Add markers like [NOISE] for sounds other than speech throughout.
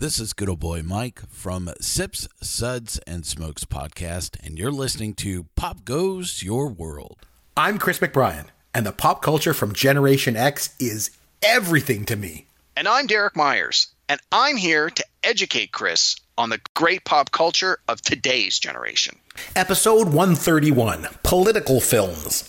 This is good old boy Mike from Sips, Suds, and Smokes podcast, and you're listening to Pop Goes Your World. I'm Chris McBrien, and the pop culture from Generation X is everything to me. And I'm Derek Myers, and I'm here to educate Chris on the great pop culture of today's generation. Episode 131 Political Films.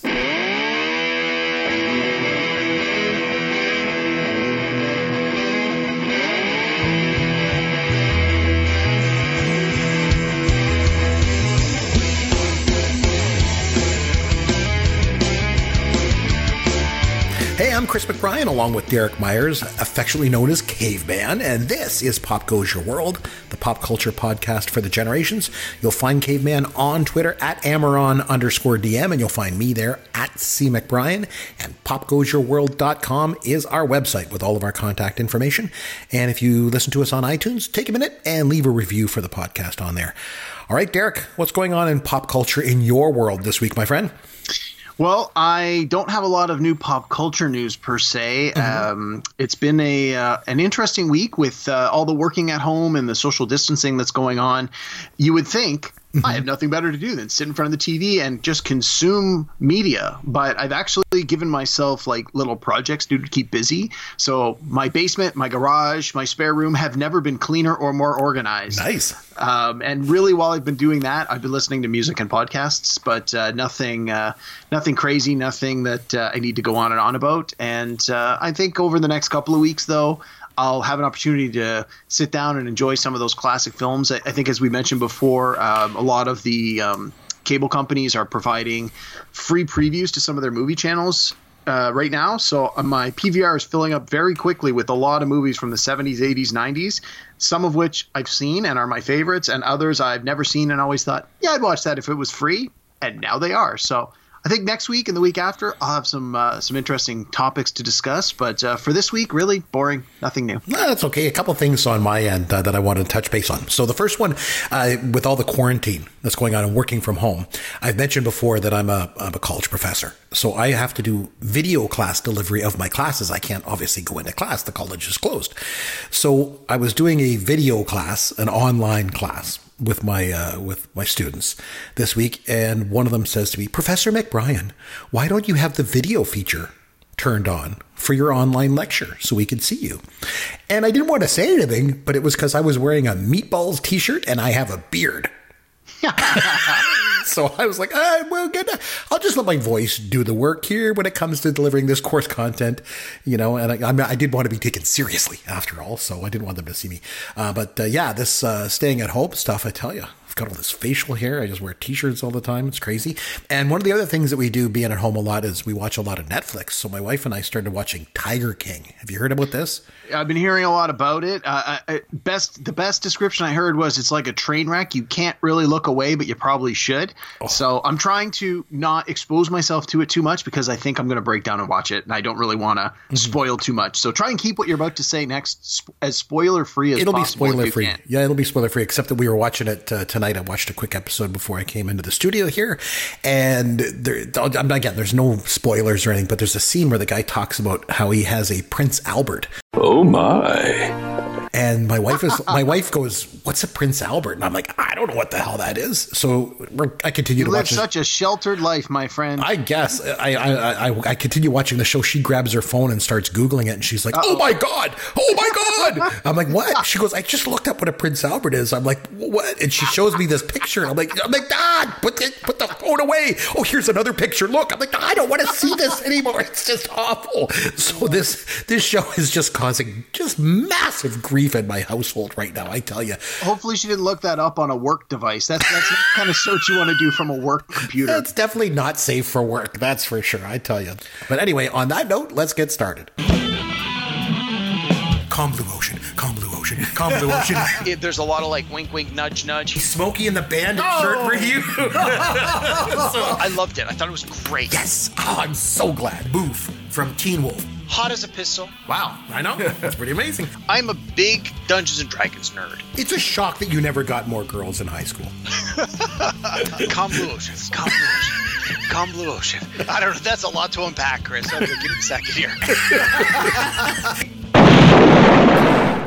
Hey, I'm Chris McBrien, along with Derek Myers, affectionately known as Caveman, and this is Pop Goes Your World, the pop culture podcast for the generations. You'll find Caveman on Twitter at Amaron underscore DM, and you'll find me there at C McBrien. And popgoesyourworld.com is our website with all of our contact information. And if you listen to us on iTunes, take a minute and leave a review for the podcast on there. All right, Derek, what's going on in pop culture in your world this week, my friend? Well, I don't have a lot of new pop culture news per se. Mm-hmm. Um, it's been a uh, an interesting week with uh, all the working at home and the social distancing that's going on. You would think. I have nothing better to do than sit in front of the TV and just consume media. But I've actually given myself like little projects to keep busy. So my basement, my garage, my spare room have never been cleaner or more organized. Nice. Um, and really, while I've been doing that, I've been listening to music and podcasts, but uh, nothing, uh, nothing crazy, nothing that uh, I need to go on and on about. And uh, I think over the next couple of weeks, though. I'll have an opportunity to sit down and enjoy some of those classic films. I, I think, as we mentioned before, um, a lot of the um, cable companies are providing free previews to some of their movie channels uh, right now. So uh, my PVR is filling up very quickly with a lot of movies from the 70s, 80s, 90s, some of which I've seen and are my favorites, and others I've never seen and always thought, yeah, I'd watch that if it was free. And now they are. So I think next week and the week after, I'll have some uh, some interesting topics to discuss. But uh, for this week, really boring, nothing new. No, that's okay. A couple things on my end uh, that I wanted to touch base on. So the first one, uh, with all the quarantine that's going on and working from home, I've mentioned before that I'm a, I'm a college professor, so I have to do video class delivery of my classes. I can't obviously go into class; the college is closed. So I was doing a video class, an online class with my uh, with my students this week, and one of them says to me, "Professor McBrien, why don't you have the video feature turned on for your online lecture so we could see you?" And I didn't want to say anything, but it was because I was wearing a meatballs T-shirt and I have a beard. [LAUGHS] so I was like, ah, well, good. I'll just let my voice do the work here when it comes to delivering this course content, you know. And I, I did want to be taken seriously after all, so I didn't want them to see me. Uh, but uh, yeah, this uh, staying at home stuff, I tell you, got all this facial hair. I just wear t-shirts all the time. It's crazy. And one of the other things that we do being at home a lot is we watch a lot of Netflix. So my wife and I started watching Tiger King. Have you heard about this? I've been hearing a lot about it. Uh, I, best the best description I heard was it's like a train wreck. You can't really look away, but you probably should. Oh. So I'm trying to not expose myself to it too much because I think I'm going to break down and watch it, and I don't really want to mm-hmm. spoil too much. So try and keep what you're about to say next as spoiler free as it'll possible. It'll be spoiler free. Yeah, it'll be spoiler free. Except that we were watching it uh, tonight. I watched a quick episode before I came into the studio here, and there, I'm again. There's no spoilers or anything, but there's a scene where the guy talks about how he has a Prince Albert Oh my. And my wife is my wife goes, "What's a Prince Albert?" And I'm like, "I don't know what the hell that is." So I continue you to live watch. Such a sheltered life, my friend. I guess I, I I I continue watching the show. She grabs her phone and starts googling it, and she's like, oh Uh-oh. "Oh my god! Oh my god!" [LAUGHS] I'm like, "What?" She goes, "I just looked up what a Prince Albert is." I'm like, "What?" And she shows me this picture. I'm like, "I'm like, Dad, put the put the phone away." Oh, here's another picture. Look, I'm like, I don't want to see this anymore. It's just awful. So this this show is just causing just massive grief in my household right now. I tell you. Hopefully, she didn't look that up on a work device. That's that's the kind of search you want to do from a work computer. That's definitely not safe for work. That's for sure. I tell you. But anyway, on that note, let's get started. Calm blue ocean, calm blue ocean, calm blue ocean. It, there's a lot of like wink, wink, nudge, nudge. Smokey and the Bandit oh. shirt for you. [LAUGHS] so, I loved it. I thought it was great. Yes. Oh, I'm so glad. Boof from Teen Wolf hot as a pistol. Wow, I know. That's pretty amazing. [LAUGHS] I'm a big Dungeons and Dragons nerd. It's a shock that you never got more girls in high school. [LAUGHS] Calm Blue Ocean. Calm Blue Ocean. Calm Blue Ocean. I don't know. That's a lot to unpack, Chris. Okay, give me a second here.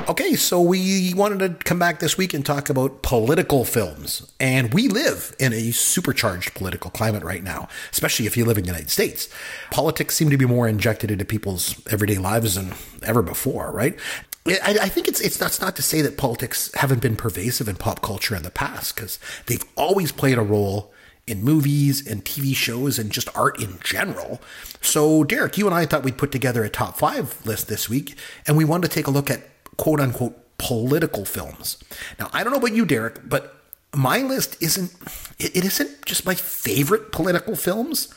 Okay, so we wanted to come back this week and talk about political films. And we live in a supercharged political climate right now, especially if you live in the United States. Politics seem to be more injected into people's everyday lives than ever before, right? I, I think it's it's that's not to say that politics haven't been pervasive in pop culture in the past, because they've always played a role in movies and TV shows and just art in general. So, Derek, you and I thought we'd put together a top five list this week, and we wanted to take a look at quote unquote political films. Now, I don't know about you, Derek, but my list isn't it isn't just my favorite political films.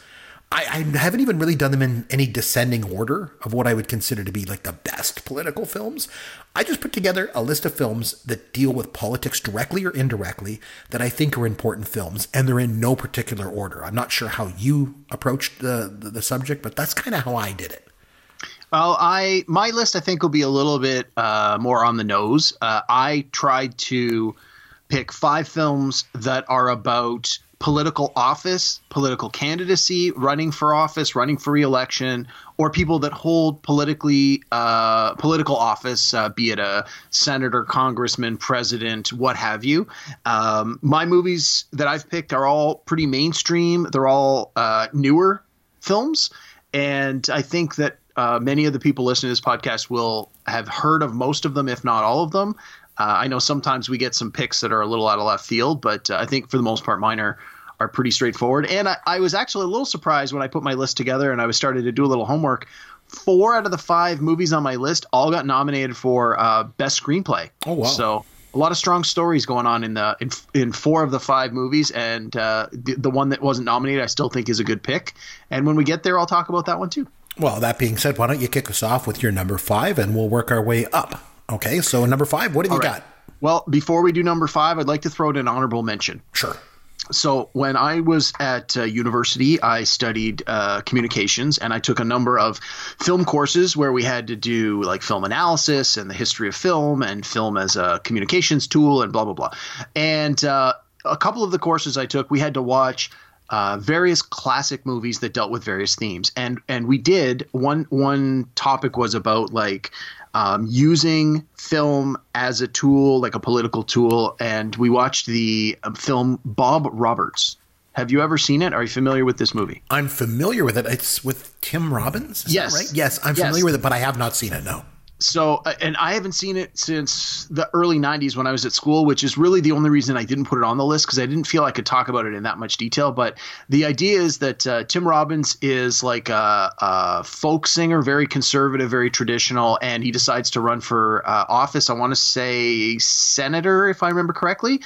I, I, haven't even really done them in any descending order of what I would consider to be like the best political films. I just put together a list of films that deal with politics directly or indirectly that I think are important films, and they're in no particular order. I'm not sure how you approached the, the, the subject, but that's kind of how I did it. Well, I my list I think will be a little bit uh, more on the nose. Uh, I tried to pick five films that are about political office, political candidacy, running for office, running for reelection, or people that hold politically uh, political office, uh, be it a senator, congressman, president, what have you. Um, my movies that I've picked are all pretty mainstream. They're all uh, newer films, and I think that uh, many of the people listening to this podcast will have heard of most of them, if not all of them. Uh, I know sometimes we get some picks that are a little out of left field, but uh, I think for the most part, mine are are pretty straightforward. And I, I, was actually a little surprised when I put my list together and I was started to do a little homework. Four out of the five movies on my list all got nominated for uh, best screenplay. Oh wow! So a lot of strong stories going on in the in, in four of the five movies, and uh, the, the one that wasn't nominated, I still think is a good pick. And when we get there, I'll talk about that one too. Well, that being said, why don't you kick us off with your number five, and we'll work our way up. Okay, so number five, what have all you right. got? Well, before we do number five, I'd like to throw in an honorable mention. Sure. So when I was at uh, university, I studied uh, communications, and I took a number of film courses where we had to do like film analysis and the history of film and film as a communications tool and blah blah blah. And uh, a couple of the courses I took, we had to watch uh, various classic movies that dealt with various themes, and and we did one one topic was about like um, using film as a tool, like a political tool, and we watched the um, film Bob Roberts. Have you ever seen it? Are you familiar with this movie? I'm familiar with it. It's with Tim Robbins. yes, right. Yes, I'm familiar with it, but I have not seen it. No so uh, and i haven't seen it since the early 90s when i was at school which is really the only reason i didn't put it on the list because i didn't feel i could talk about it in that much detail. But the idea is that uh, tim robbins is like a, a, folk singer very conservative very traditional and he decides to run for uh, office i want to say senator if i remember correctly.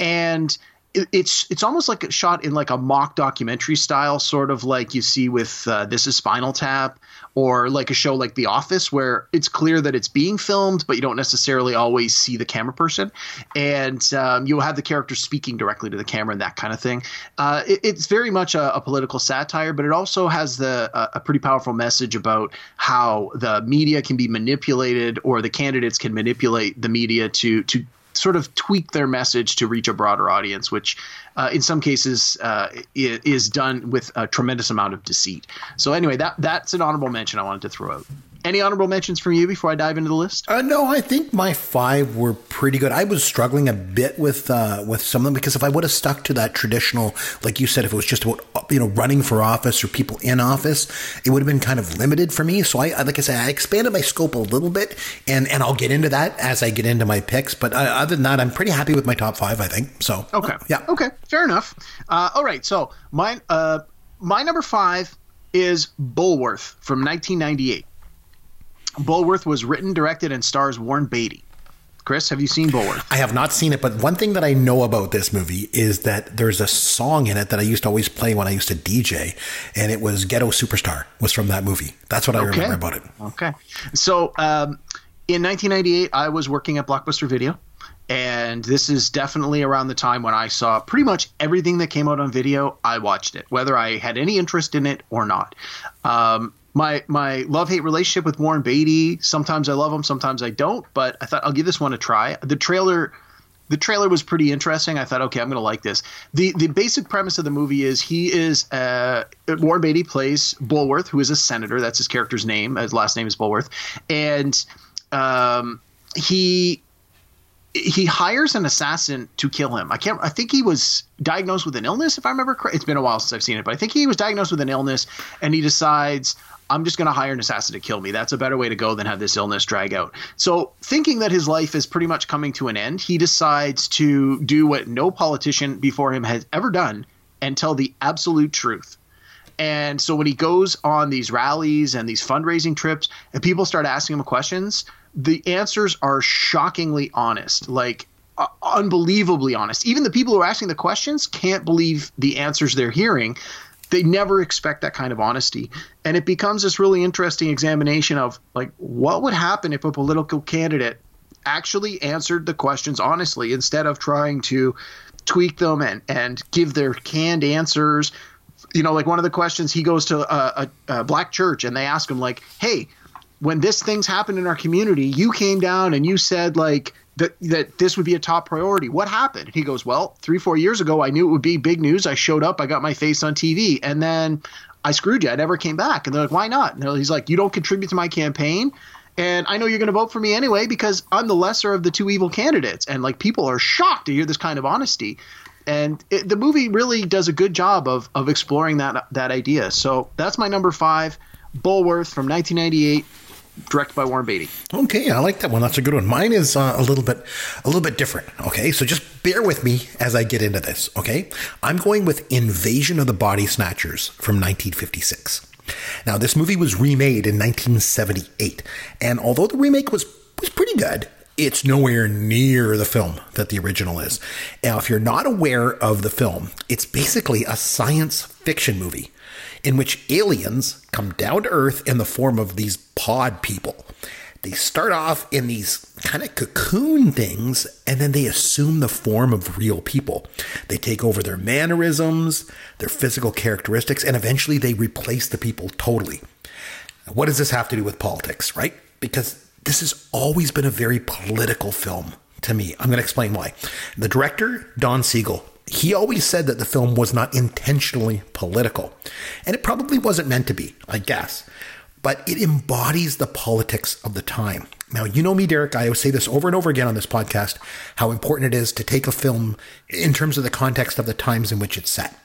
And it's it's almost like a shot in like a mock documentary style, sort of like you see with uh, This Is Spinal Tap, or like a show like The Office, where it's clear that it's being filmed, but you don't necessarily always see the camera person, and um, you'll have the character speaking directly to the camera and that kind of thing. Uh, it, it's very much a, a, political satire, but it also has the a pretty powerful message about how the media can be manipulated, or the candidates can manipulate the media to to sort of tweak their message to reach a broader audience, which uh, in some cases uh, is done with a tremendous amount of deceit. So anyway, that that's an honorable mention I wanted to throw out. Any honorable mentions from you before I dive into the list? Uh, no, I think my five were pretty good. I was struggling a bit with uh, with some of them because if I would have stuck to that traditional, like you said, if it was just about you know running for office or people in office, it would have been kind of limited for me. So I, like I said, I expanded my scope a little bit, and and I'll get into that as I get into my picks. But uh, other than that, I'm pretty happy with my top five. I think so. Okay. yeah. Okay. Fair enough. Uh, all right. So my uh, my number five is Bulworth from 1998. Bulworth was written, directed, and stars Warren Beatty. Chris, have you seen Bulworth? I have not seen it, but one thing that I know about this movie is that there's a song in it that I used to always play when I used to DJ, and it was "Ghetto Superstar" was from that movie. That's what I okay. remember about it. Okay, so um, in 1998, I was working at Blockbuster Video, and this is definitely around the time when I saw pretty much everything that came out on video. I watched it, whether I had any interest in it or not. Um, my my love hate relationship with Warren Beatty. Sometimes I love him, sometimes I don't. But I thought I'll give this one a try. The trailer. The trailer was pretty interesting. I thought, okay, I'm going to like this. the The basic premise of the movie is he is uh, Warren Beatty plays Bulworth, who is a senator. That's his character's name. His last name is Bulworth, and um, he he hires an assassin to kill him. I can't. I think he was diagnosed with an illness, if I remember correct. It's been a while since I've seen it, but I think he was diagnosed with an illness, and he decides. I'm just going to hire an assassin to kill me. That's a better way to go than have this illness drag out. So, thinking that his life is pretty much coming to an end, he decides to do what no politician before him has ever done and tell the absolute truth. And so, when he goes on these rallies and these fundraising trips, and people start asking him questions, the answers are shockingly honest, like uh, unbelievably honest. Even the people who are asking the questions can't believe the answers they're hearing. They never expect that kind of honesty. And it becomes this really interesting examination of like what would happen if a political candidate actually answered the questions honestly instead of trying to tweak them and, and give their canned answers. You know, like one of the questions, he goes to a, a, a black church and they ask him, like, hey, when this thing's happened in our community, you came down and you said like that that this would be a top priority. What happened? He goes, Well, three, four years ago I knew it would be big news. I showed up, I got my face on TV, and then I screwed you. I never came back. And they're like, Why not? And he's like, You don't contribute to my campaign. And I know you're going to vote for me anyway because I'm the lesser of the two evil candidates. And like people are shocked to hear this kind of honesty. And it, the movie really does a good job of of exploring that that idea. So that's my number five, Bulworth from 1998 directed by Warren Beatty. Okay, I like that one. That's a good one. Mine is uh, a little bit, a little bit different. Okay, so just bear with me as I get into this. Okay, I'm going with Invasion of the Body Snatchers from 1956. Now, this movie was remade in 1978, and although the remake was was pretty good, it's nowhere near the film that the original is. Now, if you're not aware of the film, it's basically a science fiction movie in which aliens come down to Earth in the form of these pod people. They start off in these kind of cocoon things and then they assume the form of real people. They take over their mannerisms, their physical characteristics, and eventually they replace the people totally. What does this have to do with politics, right? Because this has always been a very political film to me. I'm going to explain why. The director, Don Siegel, he always said that the film was not intentionally political. And it probably wasn't meant to be, I guess. But it embodies the politics of the time. Now, you know me, Derek. I always say this over and over again on this podcast how important it is to take a film in terms of the context of the times in which it's set.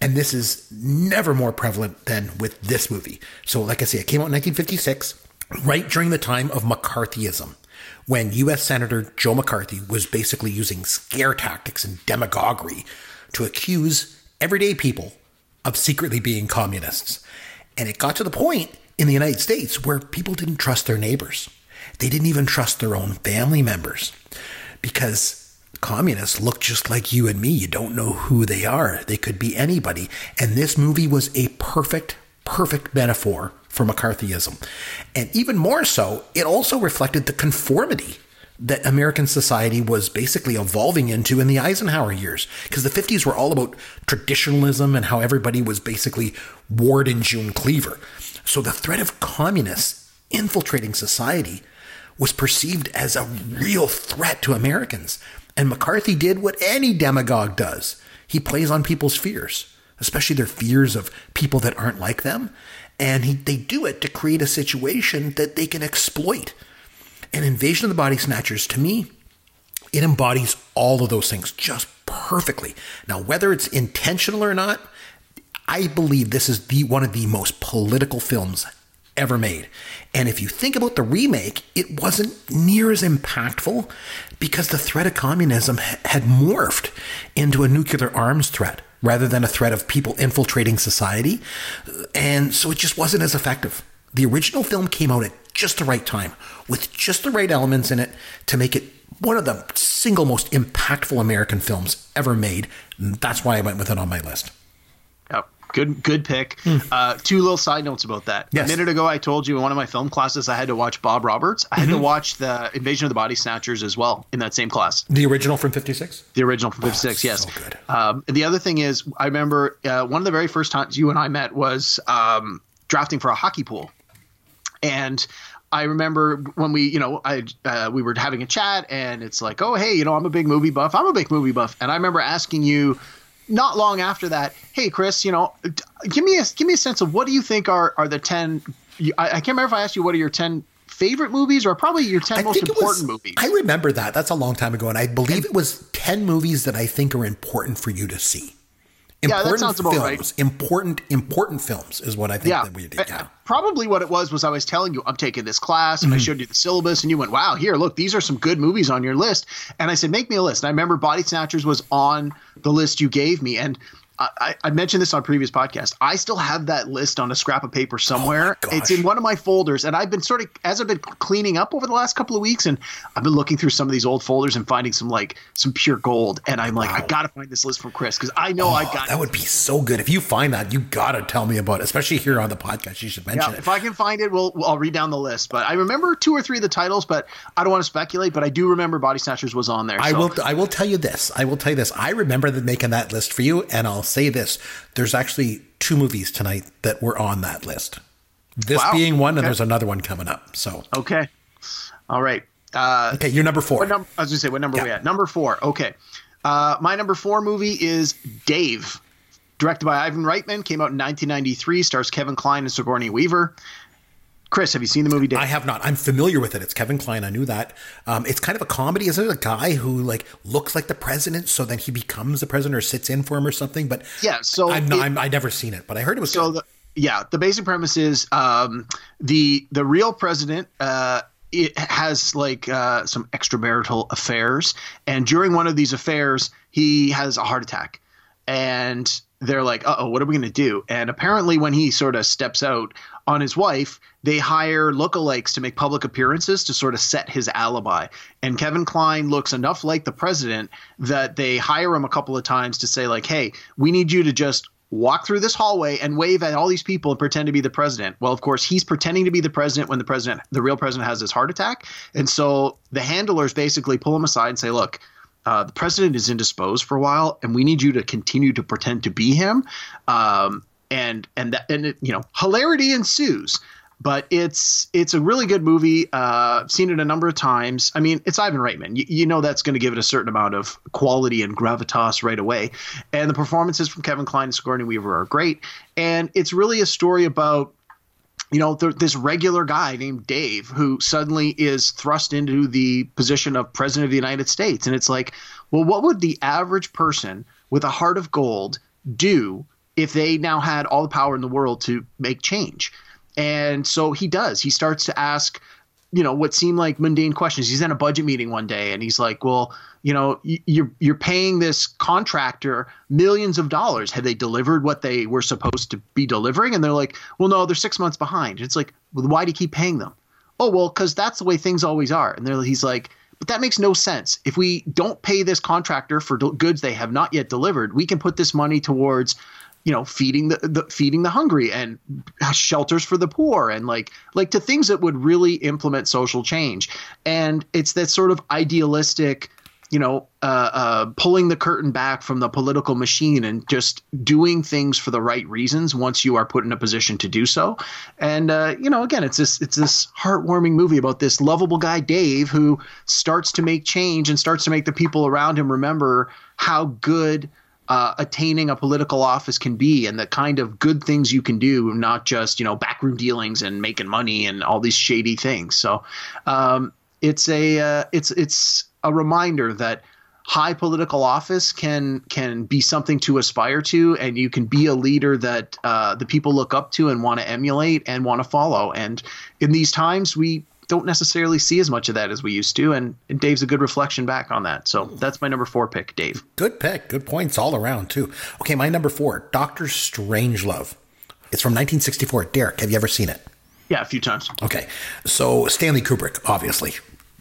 And this is never more prevalent than with this movie. So, like I say, it came out in 1956, right during the time of McCarthyism when U.S. Senator Joe McCarthy was basically using scare tactics and demagoguery to accuse everyday people of secretly being communists. And it got to the point in the United States where people didn't trust their neighbors. They didn't even trust their own family members because communists look just like you and me. You don't know who they are. They could be anybody. And this movie was a perfect, perfect metaphor for McCarthyism. And even more so, it also reflected the conformity that American society was basically evolving into in the Eisenhower years. Because the 50s were all about traditionalism and how everybody was basically Ward and June Cleaver. So the threat of communists infiltrating society was perceived as a real threat to Americans. And McCarthy did what any demagogue does he plays on people's fears, especially their fears of people that aren't like them. And he, they do it to create a situation that they can exploit. And Invasion of the Body Snatchers, to me, it embodies all of those things just perfectly. Now, whether it's intentional or not, I believe this is the one of the most political films ever made. And if you think about the remake, it wasn't near as impactful because the threat of communism had morphed into a nuclear arms threat rather than a threat of people infiltrating society. And so it just wasn't as effective. The original film came out at just the right time with just the right elements in it to make it one of the single most impactful American films ever made. That's why I went with it on my list. Good, good pick. Mm. Uh, two little side notes about that. Yes. A minute ago, I told you in one of my film classes I had to watch Bob Roberts. I had mm-hmm. to watch the Invasion of the Body Snatchers as well in that same class. The original from '56. The original from '56. Oh, yes. So good. Um, the other thing is, I remember uh, one of the very first times you and I met was um, drafting for a hockey pool, and I remember when we, you know, I uh, we were having a chat, and it's like, oh, hey, you know, I'm a big movie buff. I'm a big movie buff, and I remember asking you not long after that, hey, Chris, you know, give me a give me a sense of what do you think are are the ten. I, I can't remember if I asked you what are your ten favorite movies or probably your 10 I most important was, movies. I remember that. That's a long time ago. And I believe it was 10 movies that I think are important for you to see. Yeah, that Important sounds about films. right. Important, important films is what I think yeah. that we did. Yeah. Uh, Probably what it was was I was telling you I'm taking this class and I Mm-hmm. showed you the syllabus and you went, wow, here, look, these are some good movies on your list. And I said, make me a list. And I remember Body Snatchers was on the list you gave me. And I, I- I mentioned this on previous podcast. I still have that list on a scrap of paper somewhere. Oh it's in one of my folders. And I've been sort of, as I've been cleaning up over the last couple of weeks, and I've been looking through some of these old folders and finding some like some pure gold. And I'm like, I got to find this list from Chris because I know I Oh, got that would be so good. If you find that, you got to tell me about it, especially here on the podcast. You should mention Yeah, it. if I can find it, we'll, I'll read down the list. But I remember two or three of the titles, but I don't want to speculate. But I do remember Body Snatchers was on there. I so- will. I will tell you this. I will tell you this. I remember making that list for you, and I'll say this: there's actually two movies tonight that were on that list. This Wow. being one, and there's another one coming up. So, Okay. All right. Uh, okay, you're number four. what number? I was gonna say what number are we at? Number four. Okay. Uh, my number four movie is Dave, directed by Ivan Reitman. Came out in 1993. Stars Kevin Kline and Sigourney Weaver. Chris, have you seen the movie Dave? I have not. I'm familiar with it. It's Kevin Kline. I knew that. Um, it's kind of a comedy. Isn't it a guy who like looks like the president, so then he becomes the president or sits in for him or something? But Yeah, so I'm not. it- I'm, I never seen it, but I heard it was so the, yeah the basic premise is um, the the real president uh, it has like uh, some extramarital affairs and during one of these affairs he has a heart attack and they're like uh-oh what are we going to do and apparently when he sort of steps out on his wife they hire lookalikes to make public appearances to sort of set his alibi and kevin kline looks enough like the president that they hire him a couple of times to say like hey we need you to just walk through this hallway and wave at all these people and pretend to be the president. Well, of course, he's pretending to be the president when the president, the real president, has his heart attack. And so the handlers basically pull him aside and say, look, uh, the president is indisposed for a while, and we need you to continue to pretend to be him. Um, and and that and it, you know, hilarity ensues. But it's it's a really good movie. Uh, I've seen it a number of times. I mean, it's Ivan Reitman. You, you know that's going to give it a certain amount of quality and gravitas right away. And the performances from Kevin Kline and Sigourney Weaver are great. And it's really a story about you know, th- this regular guy named Dave who suddenly is thrust into the position of president of the United States. And it's like, well, what would the average person with a heart of gold do if they now had all the power in the world to make change? And so he does. He starts to ask, you know, what seem like mundane questions. He's in a budget meeting one day and he's like, well, you know, you're you're paying this contractor millions of dollars. Have they delivered what they were supposed to be delivering? And they're like, well, no, they're six months behind. It's like, well, why do you keep paying them? Oh, well, because that's the way things always are. And he's like, but that makes no sense. If we don't pay this contractor for goods they have not yet delivered, we can put this money towards you know feeding the, the feeding the hungry and shelters for the poor and like like to things that would really implement social change. And it's that sort of idealistic you know uh, uh, pulling the curtain back from the political machine and just doing things for the right reasons once you are put in a position to do so. And uh, you know again it's this it's this heartwarming movie about this lovable guy dave who starts to make change and starts to make the people around him remember how good uh, attaining a political office can be and the kind of good things you can do, not just you know backroom dealings and making money and all these shady things. So um, it's a uh, it's it's a reminder that high political office can can be something to aspire to, and you can be a leader that uh, the people look up to and want to emulate and want to follow. And in these times, we don't necessarily see as much of that as we used to, and, and Dave's a good reflection back on that. So that's my number four pick, Dave. Good pick. Good points all around, too. Okay, my number four, Doctor Strangelove. It's from 1964. Derek, have you ever seen it? Yeah, a few times. Okay. So Stanley Kubrick, obviously.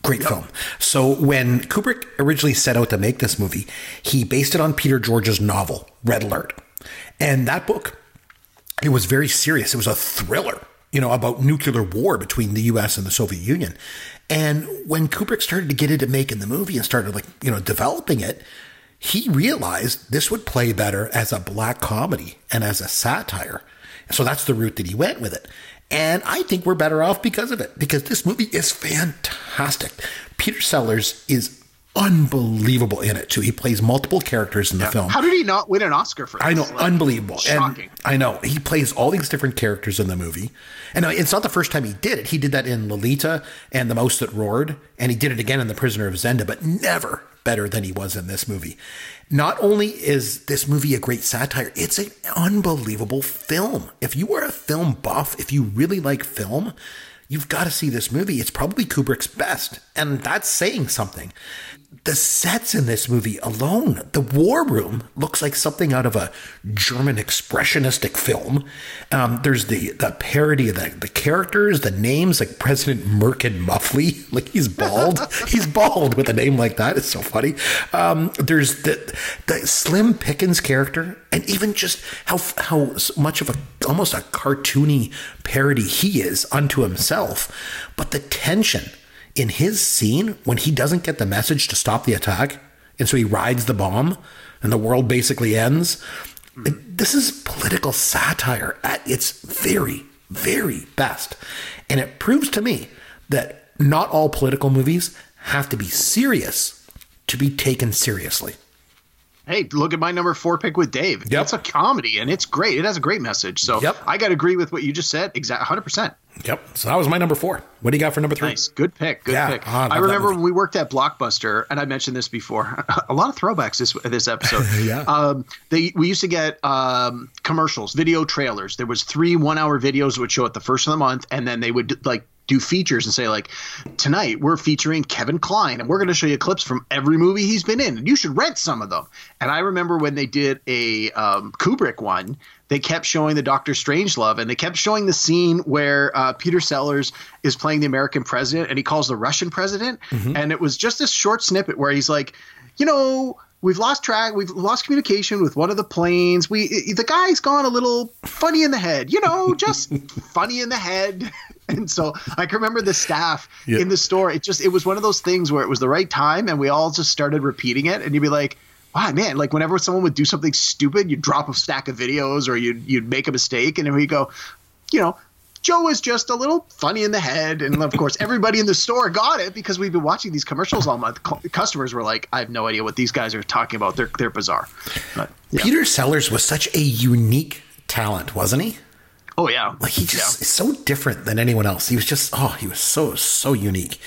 Great film. So when Kubrick originally set out to make this movie, he based it on Peter George's novel, Red Alert. And that book, it was very serious. It was a thriller, you know, about nuclear war between the US and the Soviet Union. And when Kubrick started to get into making the movie and started like, you know, developing it, he realized this would play better as a black comedy and as a satire. So that's the route that he went with it. And I think we're better off because of it, because this movie is fantastic. Peter Sellers is unbelievable in it too. He plays multiple characters in the film. How did he not win an Oscar for? This? I know, Like, unbelievable. Shocking. And I know he plays all these different characters in the movie, and uh, it's not the first time he did it. He did that in Lolita and The Mouse That Roared, and he did it again in The Prisoner of Zenda, but never better than he was in this movie. Not only is this movie a great satire, it's an unbelievable film. If you are a film buff, if you really like film, you've got to see this movie. It's probably Kubrick's best, and that's saying something. The sets in this movie alone, the war room looks like something out of a German expressionistic film. Um, there's the the parody of the, the characters, the names, like President Merkin Muffley, [LAUGHS] like he's bald. he's bald with a name like that. It's so funny. Um, there's the the Slim Pickens character, and even just how how much of a almost a cartoony parody he is unto himself. But the tension in his scene when he doesn't get the message to stop the attack, and so he rides the bomb, and the world basically ends. This is political satire at its very, very best, and it proves to me that not all political movies have to be serious to be taken seriously. Hey, look at my number four pick with Dave. Yep. It's a comedy and it's great. It has a great message. So Yep. I got to agree with what you just said. Exactly, hundred percent. Yep. So that was my number four. What do you got for number three? Nice, good pick. Good Yeah, pick. I I remember when we worked at Blockbuster, and I mentioned this before. [LAUGHS] a lot of throwbacks this this episode. [LAUGHS] Yeah. Um, they we used to get um, commercials, video trailers. There was three one hour videos would show at the first of the month, and then they would like do features and say like tonight we're featuring Kevin Kline and we're going to show you clips from every movie he's been in and you should rent some of them. And I remember when they did a um, Kubrick one, they kept showing the Doctor Strangelove and they kept showing the scene where uh, Peter Sellers is playing the American president and he calls the Russian president and it was just this short snippet where he's like, you know, we've lost track we've lost communication with one of the planes. We the guy's gone a little funny in the head you know just [LAUGHS] funny in the head. [LAUGHS] And so i can remember the staff in the store it just it was one of those things where it was the right time and we all just started repeating it. And you'd be like wow man like whenever someone would do something stupid you'd drop a stack of videos or you'd you'd make a mistake. And then we go you know Joe was just a little funny in the head, and of course, [LAUGHS] everybody in the store got it because we've been watching these commercials all month. Customers were like, "I have no idea what these guys are talking about. They're they're bizarre." But yeah. Peter Sellers was such a unique talent, wasn't he? oh yeah, Like he just is so different than anyone else. He was just oh, he was so so unique.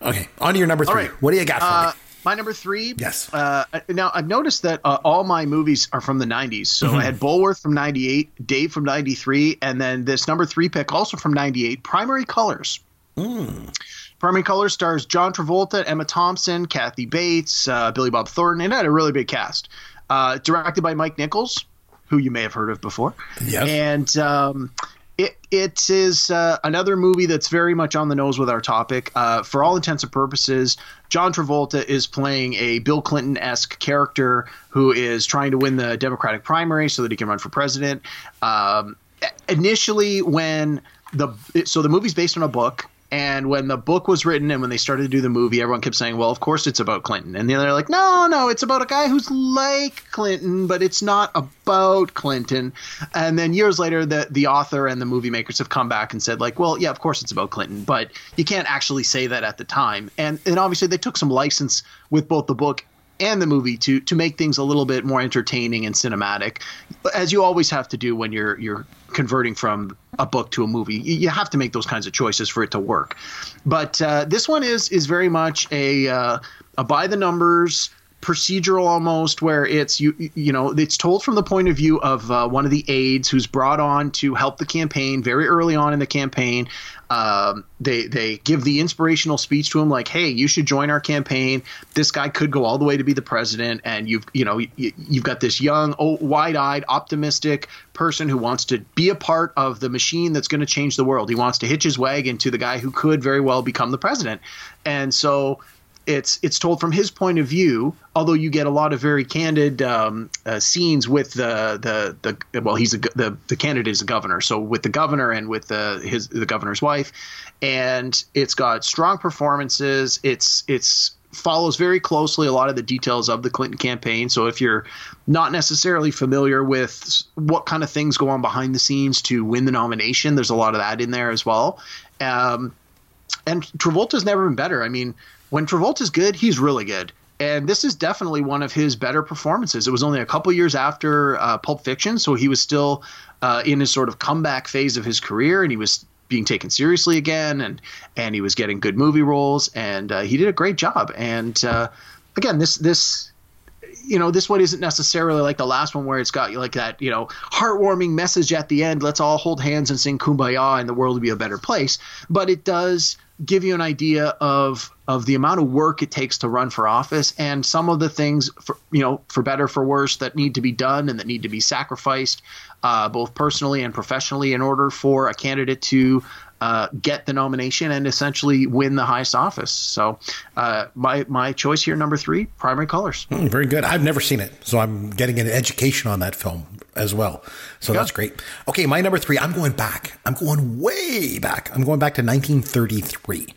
Okay, on to your number three. right. What do you got for Uh, me? My number three. Yes. Uh, now I've noticed that uh, all my movies are from the '90s. So Mm-hmm. I had Bulworth from '98, Dave from '93, and then this number three pick also from '98. Primary Colors. Mm. Primary Colors stars John Travolta, Emma Thompson, Kathy Bates, uh, Billy Bob Thornton, and it had a really big cast. Uh, directed by Mike Nichols, who you may have heard of before. Yes. And um, it it is uh, another movie that's very much on the nose with our topic. Uh, for all intents and purposes, John Travolta is playing a Bill Clinton esque character who is trying to win the Democratic primary so that he can run for president. Um, initially, when the so the movie's based on a book. And when the book was written and when they started to do the movie, everyone kept saying, well, of course it's about Clinton. And then they're like, no, no, it's about a guy who's like Clinton, but it's not about Clinton. And then years later, the, the author and the movie makers have come back and said, like, well, yeah, of course it's about Clinton, but you can't actually say that at the time. And, and obviously they took some license with both the book and the movie to to make things a little bit more entertaining and cinematic, as you always have to do when you're you're converting from a book to a movie. You have to make those kinds of choices for it to work. But uh, this one is is very much a uh, a by the numbers procedural almost where it's you you know it's told from the point of view of uh, one of the aides who's brought on to help the campaign very early on in the campaign. Um, they they give the inspirational speech to him like hey you should join our campaign. This guy could go all the way to be the president and you've you know you, you've got this young oh, wide-eyed optimistic person who wants to be a part of the machine that's going to change the world. He wants to hitch his wagon to the guy who could very well become the president. And so it's it's told from his point of view. Although you get a lot of very candid um, uh, scenes with the, the the well, he's a, the the candidate is a governor, so with the governor and with the his the governor's wife, and it's got strong performances. It's it's follows very closely a lot of the details of the Clinton campaign. So if you're not necessarily familiar with what kind of things go on behind the scenes to win the nomination, there's a lot of that in there as well. Um, and Travolta's never been better. I mean, when Travolta's good, he's really good. And this is definitely one of his better performances. It was only a couple years after uh, Pulp Fiction, so he was still uh, in his sort of comeback phase of his career, and he was being taken seriously again, and and he was getting good movie roles, and uh, he did a great job. And uh, again, this this you know, this one isn't necessarily like the last one where it's got like that, you know, heartwarming message at the end. Let's all hold hands and sing "Kumbaya" and the world will be a better place. But it does give you an idea of of the amount of work it takes to run for office and some of the things for you know for better for worse that need to be done and that need to be sacrificed uh, both personally and professionally in order for a candidate to uh, get the nomination and essentially win the highest office. So, uh, my my choice here, number three, Primary Colors. Mm, very good. I've never seen it, so I'm getting an education on that film as well. So yeah. that's great. Okay, my number three. I'm going back. I'm going way back. I'm going back to 1933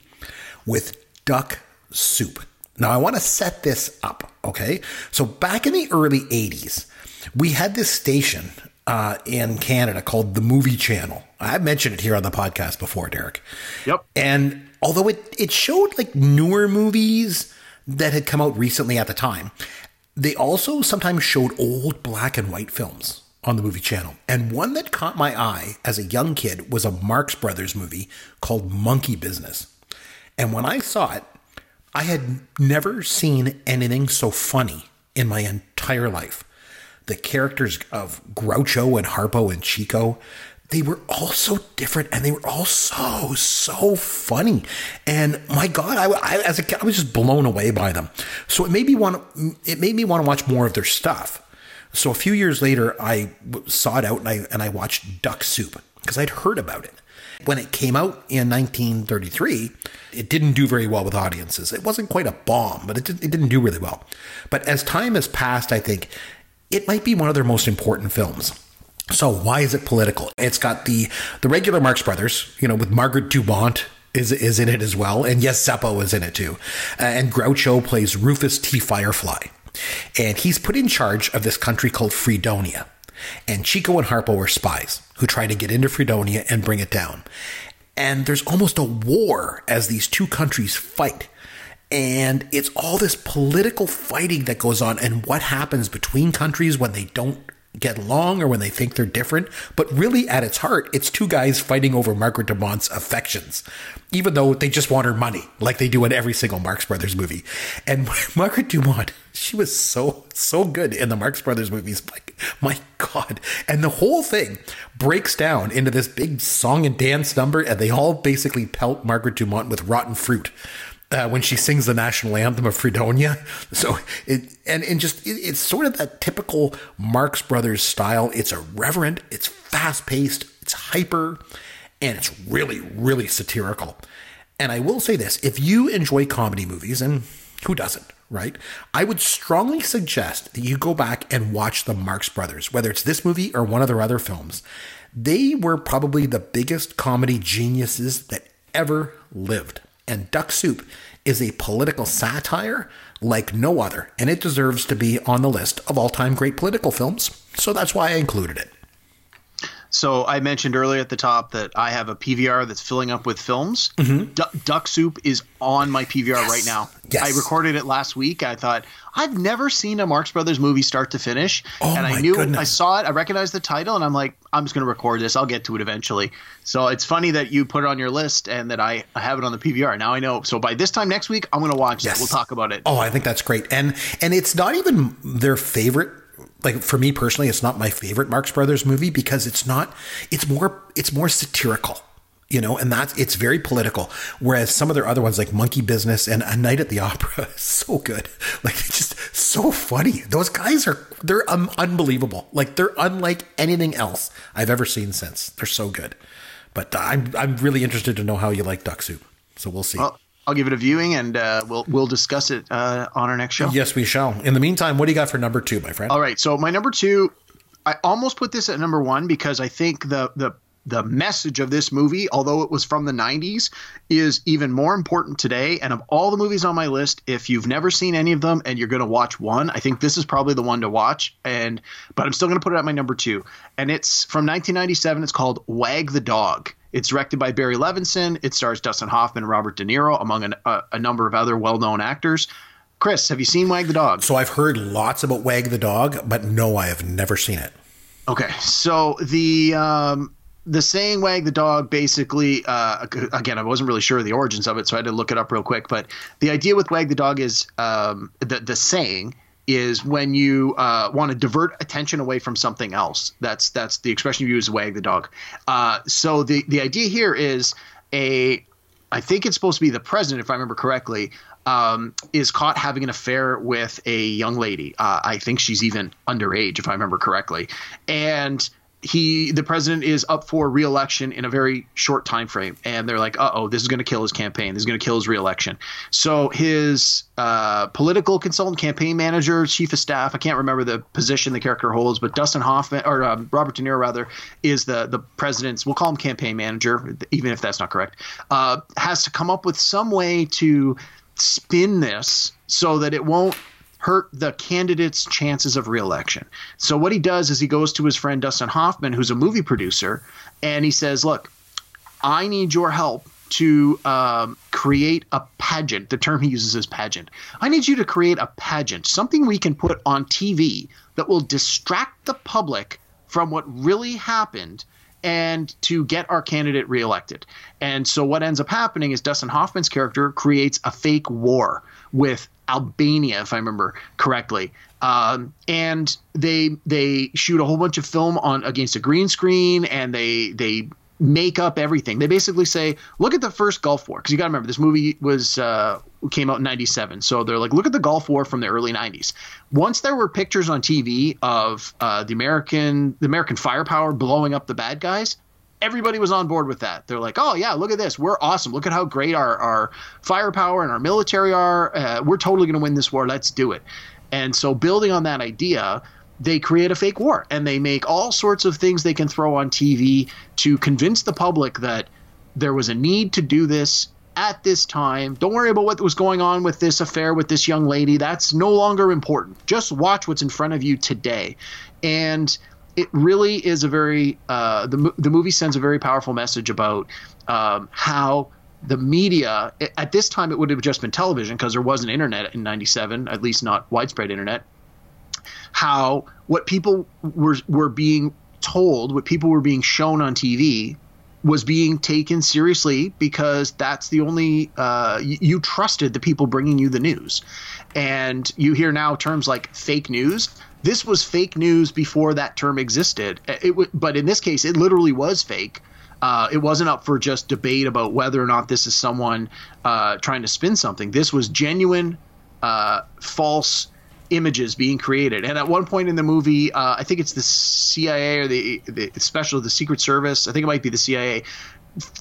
with Duck Soup. Now I want to set this up. Okay, so back in the early 80s, we had this station uh, in Canada called the Movie Channel. I've mentioned it here on the podcast before, Derek. Yep. And although it, it showed like newer movies that had come out recently at the time, they also sometimes showed old black and white films on the movie channel. And one that caught my eye as a young kid was a Marx Brothers movie called Monkey Business. And when I saw it, I had never seen anything so funny in my entire life the characters of Groucho and Harpo and Chico, they were all so different and they were all so so funny. And my god I, I, as a kid i was just blown away by them. So it made me want it made me want to watch more of their stuff. So a few years later i saw it out and i and i watched duck soup because i'd heard about it. When it came out in 1933 it didn't do very well with audiences. It wasn't quite a bomb but it, did, it didn't do really well. But as time has passed i think it might be one of their most important films. So why is it political? It's got the the regular Marx Brothers, you know, with Margaret Dumont is is in it as well, and yes, Zeppo is in it too, uh, and Groucho plays Rufus T. Firefly, and he's put in charge of this country called Fredonia, and Chico and Harpo are spies who try to get into Fredonia and bring it down, and there's almost a war as these two countries fight. And it's all this political fighting that goes on and what happens between countries when they don't get along or when they think they're different. But really, at its heart, it's two guys fighting over Margaret Dumont's affections, even though they just want her money, like they do in every single Marx Brothers movie. And [LAUGHS] Margaret Dumont, she was so, so good in the Marx Brothers movies. Like, my God. And the whole thing breaks down into this big song and dance number, and they all basically pelt Margaret Dumont with rotten fruit uh, when she sings the national anthem of Fredonia. [LAUGHS] So it and and just it, it's sort of that typical Marx Brothers style. It's irreverent, it's fast paced, it's hyper, and it's really really satirical. And I will say this: if you enjoy comedy movies, and who doesn't? Right? I would strongly suggest that you go back and watch the Marx Brothers, whether it's this movie or one of their other films. They were probably the biggest comedy geniuses that ever lived. And Duck Soup is a political satire like no other, and it deserves to be on the list of all time great political films. So that's why I included it. So I mentioned earlier at the top that I have a PVR that's filling up with films. Mm-hmm. D- Duck Soup is on my PVR yes. right now. Yes. I recorded it last week. I thought I've never seen a Marx Brothers movie start to finish, oh and I knew goodness. I saw it. I recognized the title, and I'm like, I'm just going to record this. I'll get to it eventually. So it's funny that you put it on your list and that I have it on the PVR. Now I know. So by this time next week, I'm going to watch yes. it. We'll talk about it. Oh, I think that's great, and and it's not even their favorite like for me personally, it's not my favorite Marx Brothers movie because it's not. It's more. It's more satirical, you know, and that's it's very political. Whereas some of their other ones, like Monkey Business and A Night at the Opera, [LAUGHS] is so good. Like it's just so funny. Those guys are they're um, unbelievable. Like they're unlike anything else I've ever seen since. They're so good. But I'm I'm really interested to know how you like Duck Soup. So we'll see. Well, I'll give it a viewing, and uh, we'll we'll discuss it uh, on our next show. Yes, we shall. In the meantime, what do you got for number two, my friend? All right. So my number two, I almost put this at number one because I think the the the message of this movie, although it was from the 90s, is even more important today. And of all the movies on my list, if you've never seen any of them and you're going to watch one, I think this is probably the one to watch. And but I'm still going to put it at my number two, and it's from 1997. It's called Wag the Dog. It's directed by Barry Levinson. It stars Dustin Hoffman, Robert De Niro, among an, a, a number of other well-known actors. Chris, have you seen Wag the Dog? So I've heard lots about Wag the Dog, but no, I have never seen it. Okay, so the um, the saying "wag the dog" basically, uh, again, I wasn't really sure of the origins of it, so I had to look it up real quick. But the idea with "wag the dog" is um, the the saying is when you uh, want to divert attention away from something else. That's that's the expression you use, "wag the dog." Uh, so the the idea here is a I think it's supposed to be the president, if I remember correctly, um, is caught having an affair with a young lady. Uh, I think she's even underage, if I remember correctly. And he, the president, is up for reelection in a very short time frame, and they're like, "Uh oh, this is going to kill his campaign. This is going to kill his reelection." So his uh, political consultant, campaign manager, chief of staff, I can't remember the position the character holds, but Dustin Hoffman or um, Robert De Niro rather is the the president's. We'll call him campaign manager, even if that's not correct. Uh, has to come up with some way to spin this so that it won't hurt the candidate's chances of reelection. So what he does is he goes to his friend Dustin Hoffman, who's a movie producer, and he says, "Look, I need your help." To um, create a pageant, the term he uses is pageant. I need you to create a pageant, something we can put on TV that will distract the public from what really happened and to get our candidate reelected. And so what ends up happening is Dustin Hoffman's character creates a fake war with Albania, if I remember correctly. Um, and they they shoot a whole bunch of film on against a green screen, and they they make up everything. They basically say, look at the first Gulf War, because you got to remember this movie was uh, came out in '97, so they're like, look at the Gulf War from the early '90s. Once there were pictures on TV of uh, the American the American firepower blowing up the bad guys, everybody was on board with that. They're like, oh yeah, look at this, we're awesome. Look at how great our our firepower and our military are. Uh, we're totally going to win this war. Let's do it. And so building on that idea they create a fake war and they make all sorts of things they can throw on TV to convince the public that there was a need to do this at this time. Don't worry about what was going on with this affair with this young lady. That's no longer important. Just watch what's in front of you today. And it really is a very, uh, the, the movie sends a very powerful message about um, how the media, at this time, it would have just been television because there wasn't internet in 97, at least not widespread internet how what people were were being told, what people were being shown on TV, was being taken seriously because that's the only uh, you, you, trusted the people bringing you the news, and you hear now terms like fake news. This was fake news before that term existed. It w- but in this case, it literally was fake. Uh, it wasn't up for just debate about whether or not this is someone uh, trying to spin something. This was genuine, uh, false images being created. And at one point in the movie, uh, I think it's the CIA or the, the special, the Secret Service, I think it might be the CIA,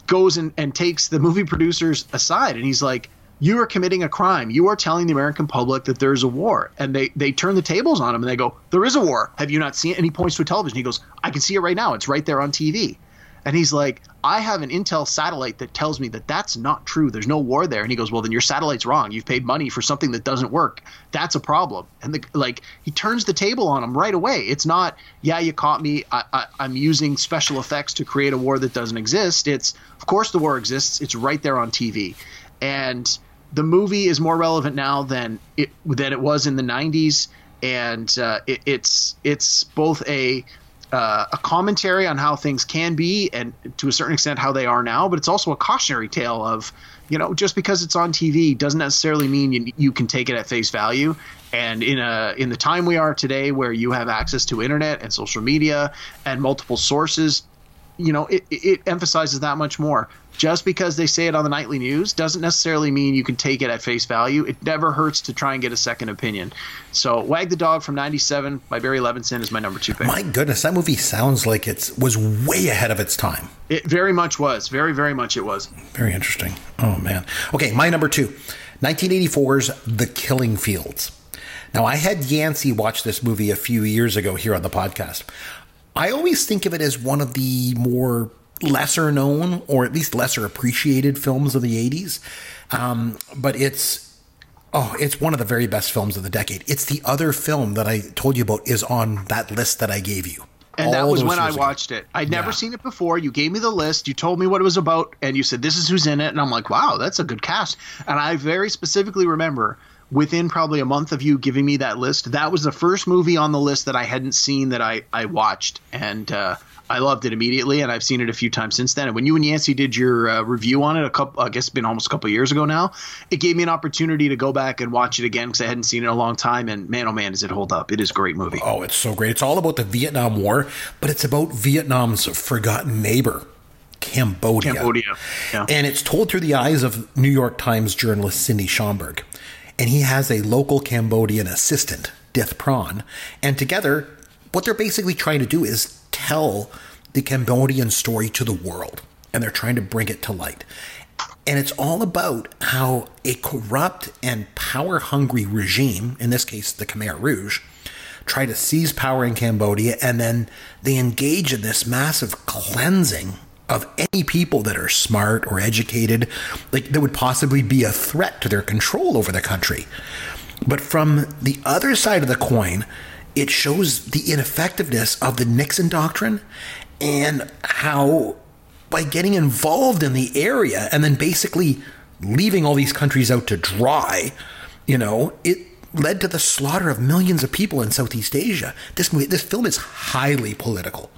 goes and, and takes the movie producers aside and he's like, you are committing a crime. You are telling the American public that there's a war. And they, they turn the tables on him and they go, There is a war. Have you not seen it? And he points to a television. He goes, I can see it right now. It's right there on TV. And he's like, I have an Intel satellite that tells me that that's not true. There's no war there. And he goes, Well, then your satellite's wrong. You've paid money for something that doesn't work. That's a problem. And the, like he turns the table on him right away. It's not, yeah, you caught me. I, I'm using special effects to create a war that doesn't exist. It's, of course, the war exists. It's right there on TV. And the movie is more relevant now than it than it was in the 90s. And uh, it, it's it's both a uh, a commentary on how things can be and to a certain extent how they are now, but it's also a cautionary tale of, you know, just because it's on TV doesn't necessarily mean you, you can take it at face value. And in a in the time we are today, where you have access to internet and social media and multiple sources, you know, it, it emphasizes that much more. Just because they say it on the nightly news doesn't necessarily mean you can take it at face value. It never hurts to try and get a second opinion. So, Wag the Dog from '97 by Barry Levinson is my number two pick. My goodness, that movie sounds like it was way ahead of its time. It very much was. Very, very much it was. Very interesting. Oh man. Okay, my number two, 1984's The Killing Fields. Now, I had Yancey watch this movie a few years ago here on the podcast. I always think of it as one of the more lesser known or at least lesser appreciated films of the 80s. Um, but it's oh, it's one of the very best films of the decade. It's the other film that I told you about is on that list that I gave you. And that was when I ago. watched it. I'd never Yeah. seen it before. You gave me the list. You told me what it was about, and you said this is who's in it. And I'm like, wow, that's a good cast. And I very specifically remember within probably a month of you giving me that list, that was the first movie on the list that I hadn't seen that I I watched, and uh, I loved it immediately. And I've seen it a few times since then. And when you and Yancey did your uh, review on it a couple, I guess it's been almost a couple years ago now, it gave me an opportunity to go back and watch it again because I hadn't seen it in a long time. And man, oh man, does it hold up! It is a great movie. Oh, it's so great. It's all about the Vietnam War, but it's about Vietnam's forgotten neighbor, Cambodia. Cambodia. Yeah. And it's told through the eyes of New York Times journalist Sydney Schanberg. And he has a local Cambodian assistant, Dith Pran. And together, what they're basically trying to do is tell the Cambodian story to the world. And they're trying to bring it to light. And it's all about how a corrupt and power hungry regime, in this case the Khmer Rouge, try to seize power in Cambodia and then they engage in this massive cleansing of any people that are smart or educated, like that would possibly be a threat to their control over the country. But from the other side of the coin, it shows the ineffectiveness of the Nixon doctrine and how by getting involved in the area and then basically leaving all these countries out to dry, you know, it led to the slaughter of millions of people in Southeast Asia. This movie, this film is highly political.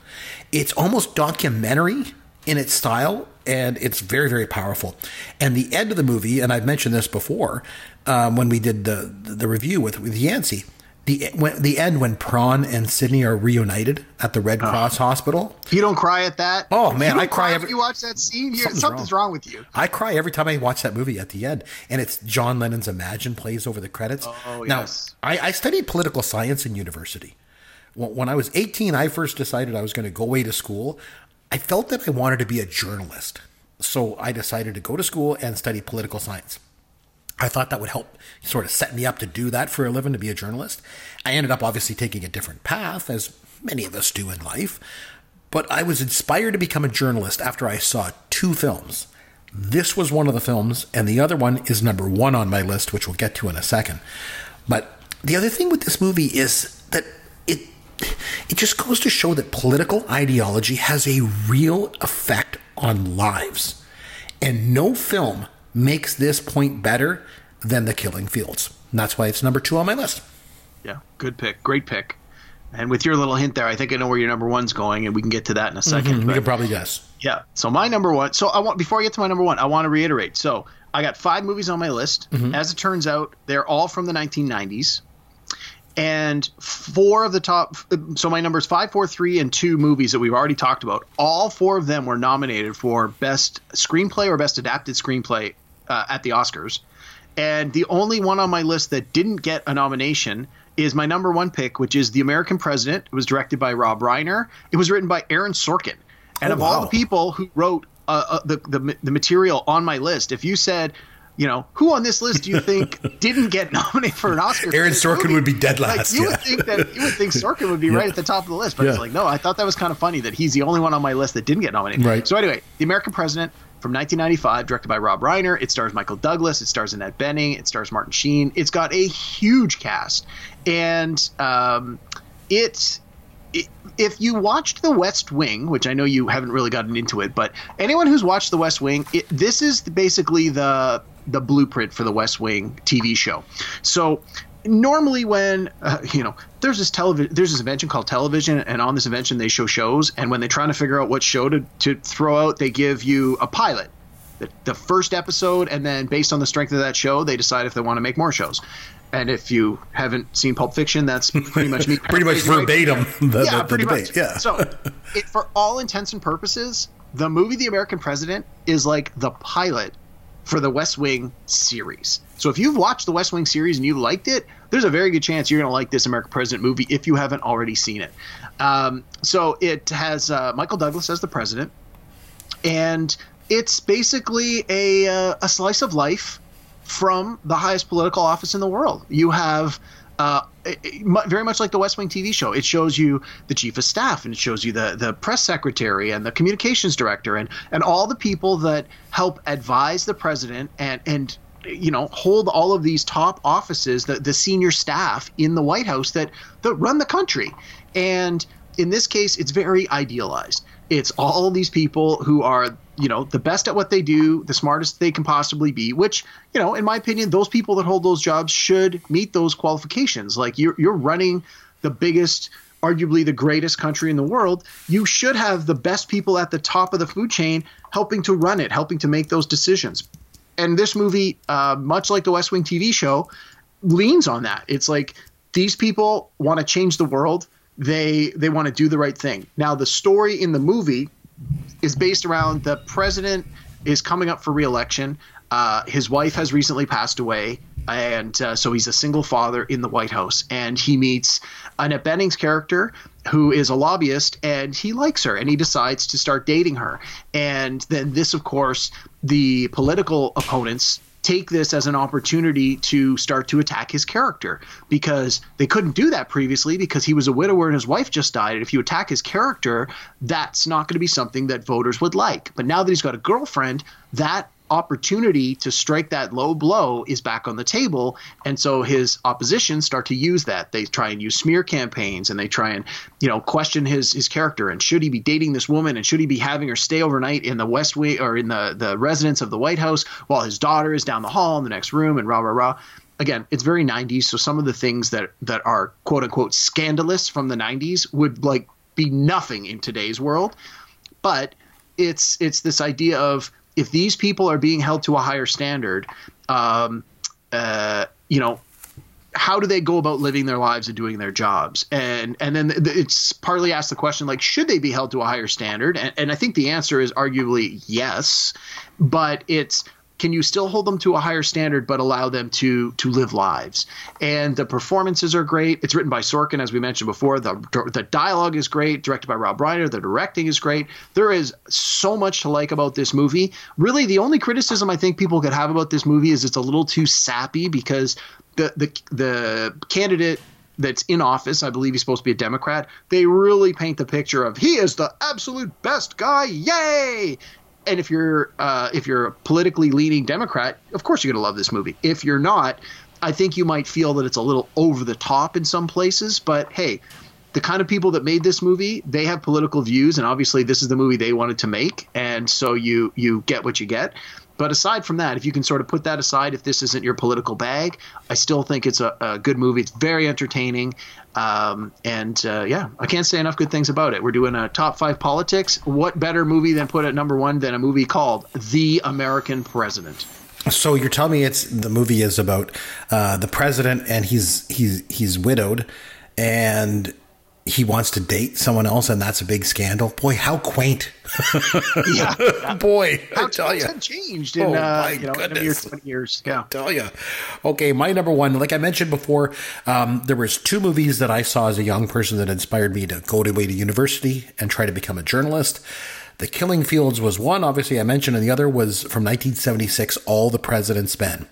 It's almost documentary in its style, and it's very, very powerful. And the end of the movie, and I've mentioned this before um, when we did the the review with with Yancey. The, when, the end when Pran and Sydney are reunited at the Red Cross Hospital. You don't cry at that, Oh, man, you I cry every- you watch that scene. Here, Something's something's, wrong. wrong. with you. I cry every time I watch that movie at the end, and it's John Lennon's "Imagine" plays over the credits. Oh, now, yes. I, I studied political science in university. When when I was 18, I first decided I was going to go away to school. I felt that I wanted to be a journalist, so I decided to go to school and study political science. I thought that would help sort of set me up to do that for a living, to be a journalist. I ended up obviously taking a different path, as many of us do in life. But I was inspired to become a journalist after I saw two films. This was one of the films, and the other one is number one on my list, which we'll get to in a second. But the other thing with this movie is that it it just goes to show that political ideology has a real effect on lives. And no film makes this point better than The Killing Fields. And that's why it's number two on my list. Yeah, good pick, great pick. And with your little hint there, I think I know where your number one's going, and we can get to that in a mm-hmm, 2nd You But can probably guess. yeah, so my number one. So I want before I get to my number one, I want to reiterate. So I got five movies on my list. Mm-hmm. As it turns out, they're all from the 1990s. And four of the top, so my numbers five, four, three, and two movies that we've already talked about, all four of them were nominated for Best Screenplay or Best Adapted Screenplay uh, at the Oscars. And the only one on my list that didn't get a nomination is my number one pick, which is The American President. It was directed by Rob Reiner. It was written by Aaron Sorkin. And Oh, of all the people who wrote uh, uh, the, the the material on my list, if you said, you know, who on this list do you think [LAUGHS] didn't get nominated for an Oscar? Aaron Sorkin movie? would be dead Like, last, you yeah. would think that you would think Sorkin would be [LAUGHS] right at the top of the list, but it's like, no, I thought that was kind of funny that he's the only one on my list that didn't get nominated. Right. So anyway, The American President from 1995, directed by Rob Reiner. It stars Michael Douglas. It stars Annette Bening. It stars Martin Sheen. It's got a huge cast, and um, it, it. If you watched The West Wing, which I know you haven't really gotten into it, but anyone who's watched The West Wing, it, this is basically the the blueprint for the West Wing TV show. So normally when uh, you know there's this television there's this invention called television and on this invention they show shows and when they're trying to figure out what show to, to throw out they give you a pilot the, the first episode and then based on the strength of that show they decide if they want to make more shows and if you haven't seen Pulp Fiction, that's pretty much [LAUGHS] me. Pretty much right verbatim the- yeah, the- the pretty debate, much. yeah. So, it, for all intents and purposes, the movie The American President is like the pilot for the West Wing series. So if you've watched the West Wing series and you liked it, there's a very good chance you're going to like this American President movie if you haven't already seen it. Um, so it has uh, Michael Douglas as the president, and it's basically a uh, a slice of life from the highest political office in the world. You have uh, very much like the West Wing TV show. It shows you the chief of staff and it shows you the the press secretary and the communications director and and all the people that help advise the president and and you know hold all of these top offices the the senior staff in the White House that that run the country. And in this case, it's very idealized. It's all these people who are you know the best at what they do the smartest they can possibly be which you know in my opinion those people that hold those jobs should meet those qualifications. Like you're you're running the biggest arguably the greatest country in the world. You should have the best people at the top of the food chain helping to run it helping to make those decisions. And this movie uh, much like the west wing tv show leans on that. It's like these people want to change the world. They they want to do the right thing. Now the story in the movie is based around the president is coming up for reelection. Uh, his wife has recently passed away, and uh, so he's a single father in the White House. And he meets Annette Bening's character, who is a lobbyist, and he likes her, and he decides to start dating her. And then this, of course, the political opponents take this as an opportunity to start to attack his character because they couldn't do that previously because he was a widower and his wife just died. And if you attack his character, that's not going to be something that voters would like. But now that he's got a girlfriend, that opportunity to strike that low blow is back on the table. And so his opposition start to use that. They try and use smear campaigns and they try and, you know, question his his character and should he be dating this woman and should he be having her stay overnight in the West Wing or in the, the residence of the White House while his daughter is down the hall in the next room and rah rah rah. Again, it's very 90s. So some of the things that that are quote unquote scandalous from the 90s would like be nothing in today's world. But it's it's this idea of if these people are being held to a higher standard, um, uh, you know, how do they go about living their lives and doing their jobs? And and then it's partly asked the question like, should they be held to a higher standard? And, and I think the answer is arguably yes, but it's can you still hold them to a higher standard but allow them to to live lives? And the performances are great. It's written by sorkin as we mentioned before. The the dialogue is great directed by rob reiner. The directing is great. There is so much to like about this movie. Really the only criticism i think people could have about this movie is it's a little too sappy because the the the candidate that's in office, I believe he's supposed to be a Democrat, they really paint the picture of he is the absolute best guy, yay! And if you're uh, if you're a politically leaning Democrat, of course you're going to love this movie. If you're not, I think you might feel that it's a little over the top in some places. But hey, the kind of people that made this movie, they have political views, and obviously this is the movie they wanted to make, and so you you get what you get. But aside from that, if you can sort of put that aside, if this isn't your political bag, I still think it's a, a good movie. It's very entertaining. Um, and uh, yeah, I can't say enough good things about it. We're doing a top five politics. What better movie than put at number one than a movie called The American President? So you're telling me it's the movie is about uh, the president and he's he's he's widowed and he wants to date someone else and that's a big scandal. Boy, how quaint. [LAUGHS] yeah. [LAUGHS] Boy, how I tell you. changed in, oh, uh, you know, in a year, 20 years. Yeah. I tell you. Okay, my number one, like I mentioned before, um, there was two movies that I saw as a young person that inspired me to go away to university and try to become a journalist. The Killing Fields was one, obviously I mentioned, and the other was from 1976, All the President's Men.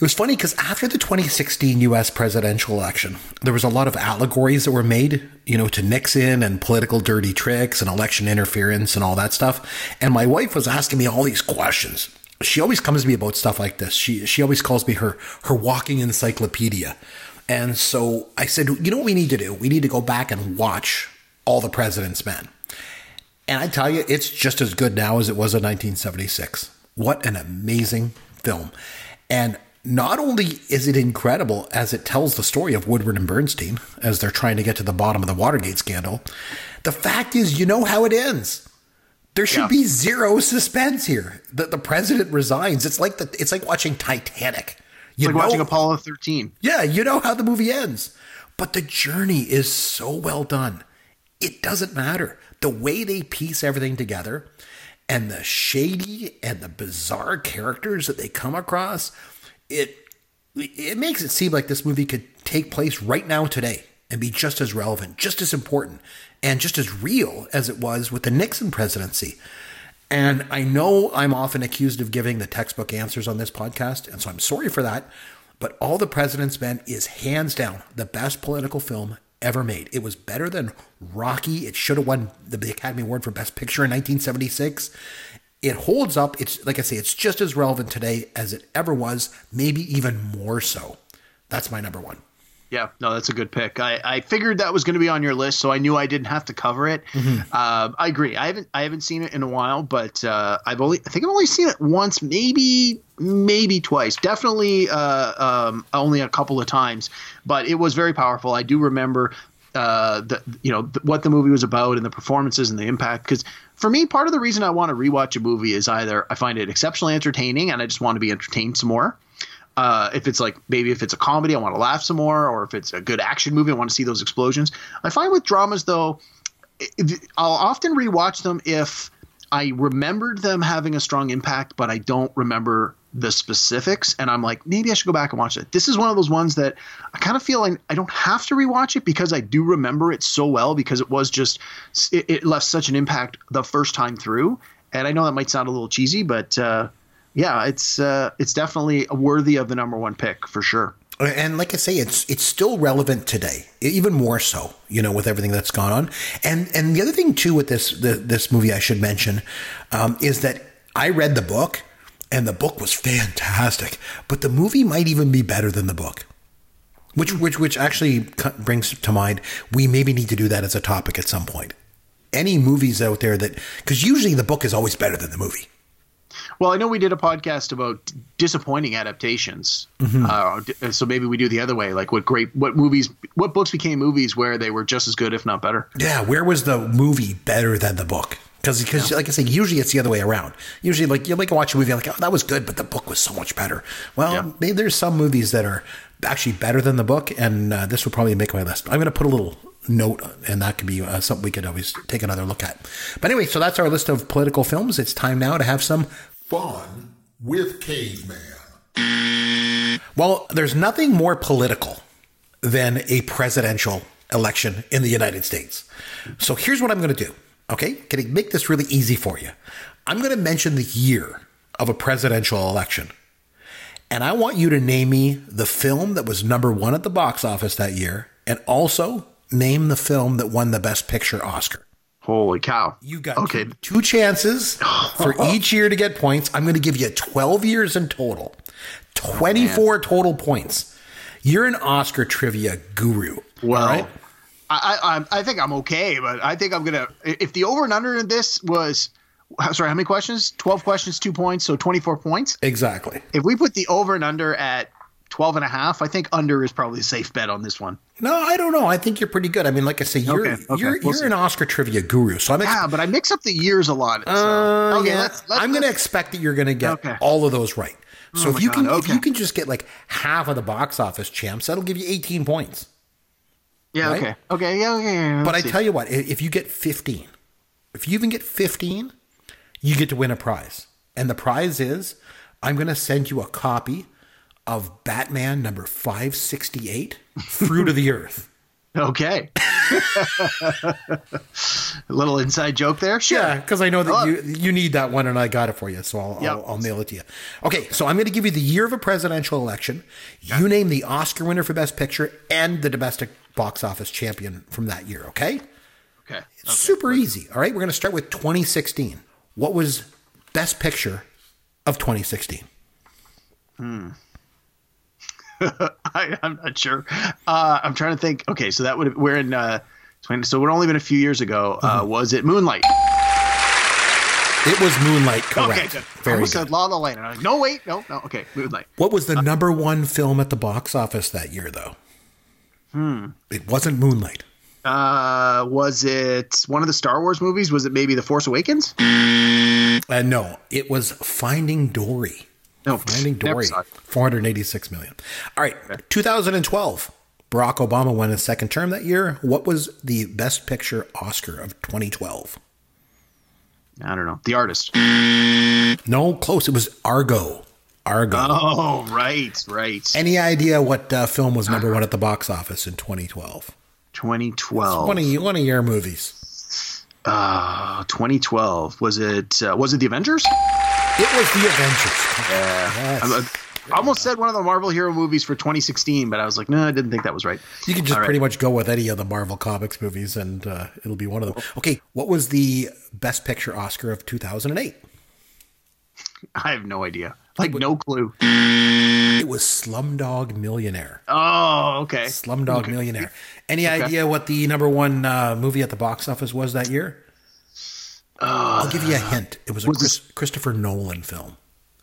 It was funny because after the 2016 US presidential election, there was a lot of allegories that were made, you know, to Nixon and political dirty tricks and election interference and all that stuff. And my wife was asking me all these questions. She always comes to me about stuff like this. She she always calls me her her walking encyclopedia. And so I said, you know what we need to do? We need to go back and watch all the president's men. And I tell you, it's just as good now as it was in 1976. What an amazing film. And not only is it incredible as it tells the story of Woodward and Bernstein as they're trying to get to the bottom of the Watergate scandal, the fact is, you know how it ends. There should yeah. be zero suspense here. The, the president resigns. It's like the, it's like watching Titanic. You it's like know, watching Apollo 13. Yeah, you know how the movie ends. But the journey is so well done. It doesn't matter. The way they piece everything together and the shady and the bizarre characters that they come across – it it makes it seem like this movie could take place right now today and be just as relevant, just as important, and just as real as it was with the Nixon presidency. And I know I'm often accused of giving the textbook answers on this podcast, and so I'm sorry for that. But All the President's Men is hands down the best political film ever made. It was better than Rocky. It should have won the Academy Award for Best Picture in 1976. It holds up. It's like I say, it's just as relevant today as it ever was, maybe even more so. That's my number one. Yeah, no, that's a good pick. I, I figured that was going to be on your list, so I knew I didn't have to cover it. Mm-hmm. Uh, I agree. I haven't I haven't seen it in a while, but uh, I've only I think I've only seen it once, maybe maybe twice. Definitely uh, um, only a couple of times, but it was very powerful. I do remember uh, the you know th- what the movie was about and the performances and the impact. Because for me, part of the reason I want to rewatch a movie is either I find it exceptionally entertaining and I just want to be entertained some more uh, if it's like maybe if it's a comedy, I want to laugh some more, or if it's a good action movie, I want to see those explosions. I find with dramas though, I'll often rewatch them if I remembered them having a strong impact, but I don't remember the specifics, and I'm like, maybe I should go back and watch it. This is one of those ones that I kind of feel like I don't have to rewatch it because I do remember it so well because it was just it, it left such an impact the first time through. And I know that might sound a little cheesy, but uh, yeah, it's uh, it's definitely worthy of the number one pick for sure. And like I say, it's it's still relevant today, even more so. You know, with everything that's gone on. And and the other thing too with this the, this movie, I should mention, um, is that I read the book, and the book was fantastic, but the movie might even be better than the book. Which which which actually brings to mind we maybe need to do that as a topic at some point. Any movies out there that because usually the book is always better than the movie. Well, I know we did a podcast about disappointing adaptations, mm-hmm. uh, so maybe we do the other way. Like, what great, what movies, what books became movies where they were just as good, if not better? Yeah, where was the movie better than the book? Because, because, yeah. like I say, usually it's the other way around. Usually, like you like watch a movie, like, oh, that was good, but the book was so much better. Well, yeah. maybe there's some movies that are actually better than the book, and uh, this would probably make my list. I'm going to put a little note, and that could be uh, something we could always take another look at. But anyway, so that's our list of political films. It's time now to have some fun with Caveman. Well, there's nothing more political than a presidential election in the United States. So here's what I'm going to do. Okay, can I make this really easy for you? I'm going to mention the year of a presidential election. And I want you to name me the film that was number one at the box office that year, and also name the film that won the Best Picture Oscar. Holy cow. You got okay. two, two chances for [LAUGHS] each year to get points. I'm going to give you 12 years in total, 24 oh, total points. You're an Oscar trivia guru. Well, right? I, I, I think I'm okay, but I think I'm going to. If the over and under in this was sorry, how many questions? 12 questions, two points, so 24 points. Exactly. If we put the over and under at 12 and a half. I think under is probably a safe bet on this one. No, I don't know. I think you're pretty good. I mean, like I say, you're okay, okay, you're, we'll you're an Oscar trivia guru. So I'm ex- yeah, but I mix up the years a lot. So. Uh, okay, yeah. Let's, let's, I'm going to expect that you're going to get okay. all of those right. So oh if you God, can if you can just get like half of the box office champs, that'll give you 18 points. Yeah. Right? Okay. Okay. Yeah. Okay. yeah but I tell you what, if you get 15, if you even get 15, you get to win a prize, and the prize is I'm going to send you a copy of Batman number 568, Fruit of the Earth. [LAUGHS] [LAUGHS] Okay. a [LAUGHS] little inside joke there? Sure. Yeah, because I know that oh. you you need that one and I got it for you, so I'll, yep. I'll, I'll, mail it to you. Okay, so I'm going to give you the year of a presidential election. You name the Oscar winner for Best Picture and the domestic box office champion from that year, okay? Okay. okay. Super easy. All right, we're going to start with 2016. What was Best Picture of 2016? Hmm. [LAUGHS] I, am not sure. Uh, I'm trying to think. Okay, so that would we're in. Uh, so it would only been a few years ago. Uh, mm-hmm. Was it Moonlight? It was Moonlight, correct. Okay, Very I almost good. said La La Land. And I'm like, no, wait, no, no. Okay, Moonlight. What was the number one film at the box office that year, though? Hmm. It wasn't Moonlight. Uh, was it one of the Star Wars movies? Was it maybe The Force Awakens? Uh, no, it was Finding Dory. No, Finding Dory, 486 million. All right, 2012. Barack Obama won his second term that year. What was the best picture Oscar of 2012? I don't know. The artist. No, close. It was Argo. Argo. Oh, right, right. Any idea what uh, film was number one at the box office in 2012? 2012. One of, one of your movies. Uh, 2012. Was it? Uh, was it the Avengers? It was the Avengers. Yes. I'm- I almost said one of the Marvel hero movies for 2016, but I was like, no, I didn't think that was right. You can just All right. pretty much go with any of the Marvel Comics movies, and uh, it'll be one of them. Okay, what was the Best Picture Oscar of 2008? I have no idea. Like no clue. It was Slumdog Millionaire. Oh, okay. Slumdog Millionaire. Any idea what the number one uh, movie at the box office was that year? I'll give you a hint. It was a was Chris, Christopher Nolan film.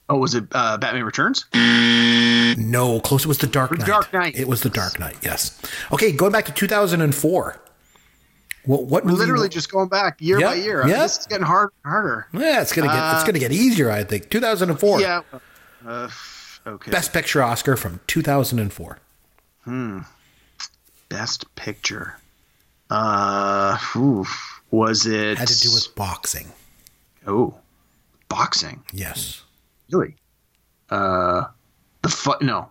Oh, was it uh, Batman Returns? No, close. It was The Dark Knight. Dark Knight. It was The Dark Knight. Yes. Okay, going back to 2004. What? What? We're literally just going back year Yeah, by year. yeah. This is getting harder and harder. Yeah, it's gonna get. it's gonna get easier. I think. 2004. Yeah. Uh, [SIGHS] okay. Best Picture Oscar from 2004. Hmm. Best picture. Uh, oof. was it? Had to do with boxing. oh, boxing. Yes. Really? Uh, the fu- no.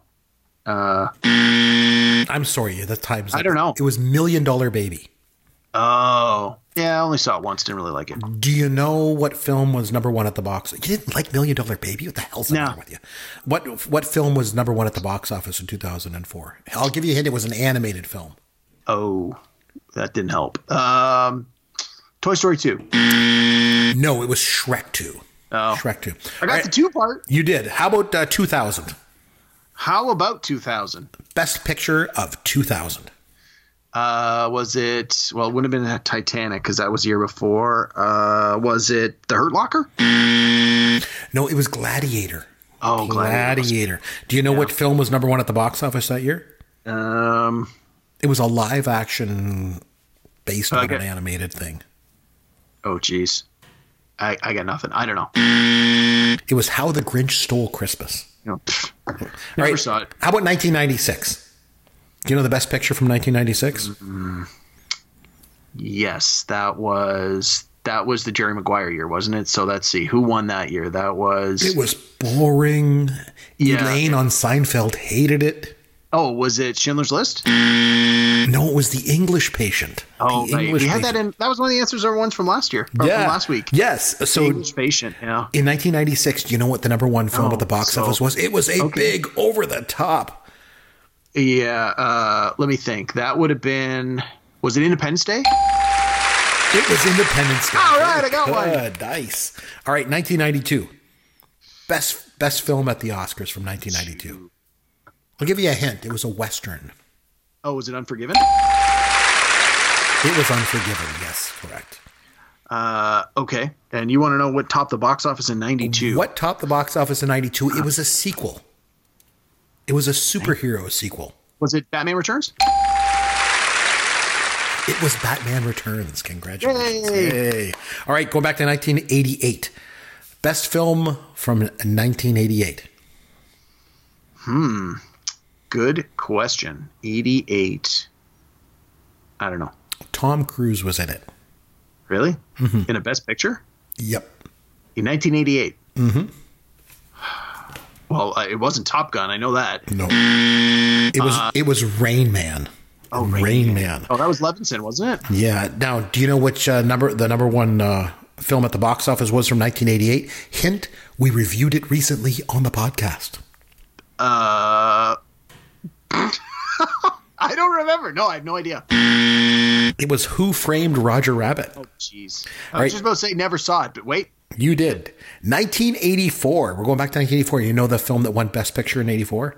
Uh, I'm sorry. The times. I don't know. It was Million Dollar Baby. oh, yeah. I only saw it once. Didn't really like it. Do you know what film was number one at the box? You didn't like Million Dollar Baby? What the hell's No. matter with you? What What film was number one at the box office in 2004? I'll give you a hint. It was an animated film. Oh, that didn't help. Um, Toy Story two. No, it was Shrek 2. Oh, Shrek 2. I got right, the two part. You did. How about uh, 2000? How about two thousand? Best picture of 2000. Uh, was it? Well, it wouldn't have been Titanic because that was the year before. Uh, was it The Hurt Locker? No, it was Gladiator. Oh, Gladiator. Gladiator. Do you know what film was number one at the box office that year? Um, It was a live action based on an animated thing. oh, jeez. I, I got nothing. I don't know. It was How the Grinch Stole Christmas. Pfft. All never right. saw it. How about 1996? Do you know the best picture from 1996? Yes, that was that was the Jerry Maguire year, wasn't it? So let's see who won that year. That was. It was boring. Yeah. Elaine on Seinfeld hated it. oh, was it Schindler's List? No, it was The English Patient. Oh, the right. we had that in. That was one of the answers or ones from last year. Or yeah. from last week. Yes. The So English Patient. Yeah. in 1996, do you know what the number one film Oh, at the oh, box so- office was? It was a okay. big over the top. Yeah. Uh, let me think. That would have been. Was it Independence Day? It was Independence Day. All right, I got one. Good, Nice. All right, 1992. Best best film at the Oscars from 1992. I'll give you a hint. It was a western. Oh, was it Unforgiven? It was Unforgiven. Yes, correct. Uh, okay. And you want to know what topped the box office in '92? What topped the box office in 92? It was a sequel. It was a superhero sequel. was it? Batman Returns. It was Batman Returns. Congratulations. Yay. Yay. All right, going back to 1988. Best film from 1988. Hmm. Good question. '88. I don't know. Tom Cruise was in it. Really? Mm-hmm. In a Best Picture Yep. in 1988. Mm-hmm. Well, uh, it wasn't Top Gun. I know that. No. It was it was Rain Man. Oh, Rain, Man. Oh, that was Levinson, wasn't it? Yeah. Now, do you know which uh, number the number one uh, film at the box office was from 1988? Hint: We reviewed it recently on the podcast. Uh, [LAUGHS] I don't remember. No, I have no idea. It was Who Framed Roger Rabbit. Oh, jeez. I All right. was just about to say never saw it, but wait. You did. 1984. We're going back to 1984. You know the film that won Best Picture in 84?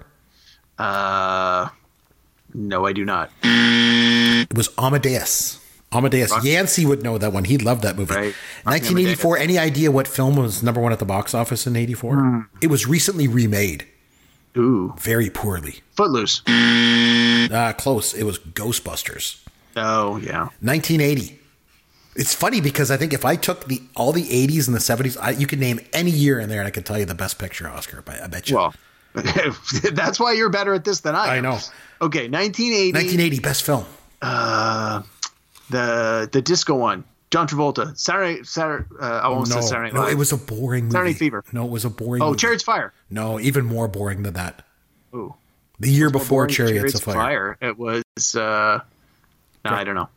Uh, no, I do not. It was Amadeus. Amadeus. Yancey would know that one. He loved that movie. Right. 1984. Any idea what film was number one at the box office in 84? It was recently remade. Ooh, Very poorly. Footloose. Uh, close. It was Ghostbusters. Oh, yeah. 1980. It's funny because I think if I took the all the 80s and the 70s, I, you could name any year in there and I could tell you the best picture Oscar. I I bet you. Well, [LAUGHS] that's why you're better at this than I. am. I am. know. Okay, 1980. 1980 best film. Uh, the the disco one. John Travolta. Saturday. Saturday. Uh, I almost No, said Saturday. no, it was a boring movie. Saturday Fever. No, it was a boring. Oh, movie. Chariots Fire. No, even more boring than that. Ooh. The year before Boring Chariots, of Fire. It was. uh no, I don't know.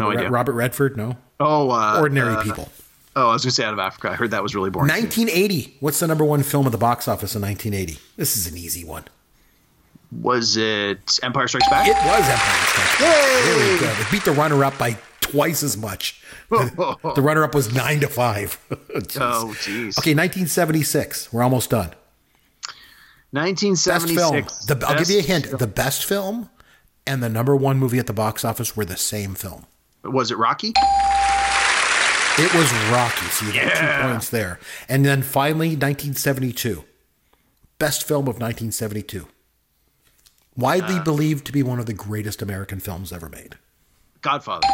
Robert, No idea. Robert Redford. No. Oh, uh, Ordinary uh, People. Oh, I was going to say Out of Africa. I heard that was really boring. 1980. What's the number one film at the box office in 1980? This is an easy one. Was it Empire Strikes Back? It was Empire Strikes Back. Yay! Very good. It beat the runner-up by twice as much. [LAUGHS] the runner-up was nine to five. [LAUGHS] Jeez. Oh, jeez. Okay, 1976. We're almost done. 1976. Best 1976. film. The, I'll give you a hint. film. The best film and the number one movie at the box office were the same film. Was it Rocky? It was Rocky. So you got two points there. And then finally, 1972. Best film of 1972. Widely uh, believed to be one of the greatest American films ever made. Godfather.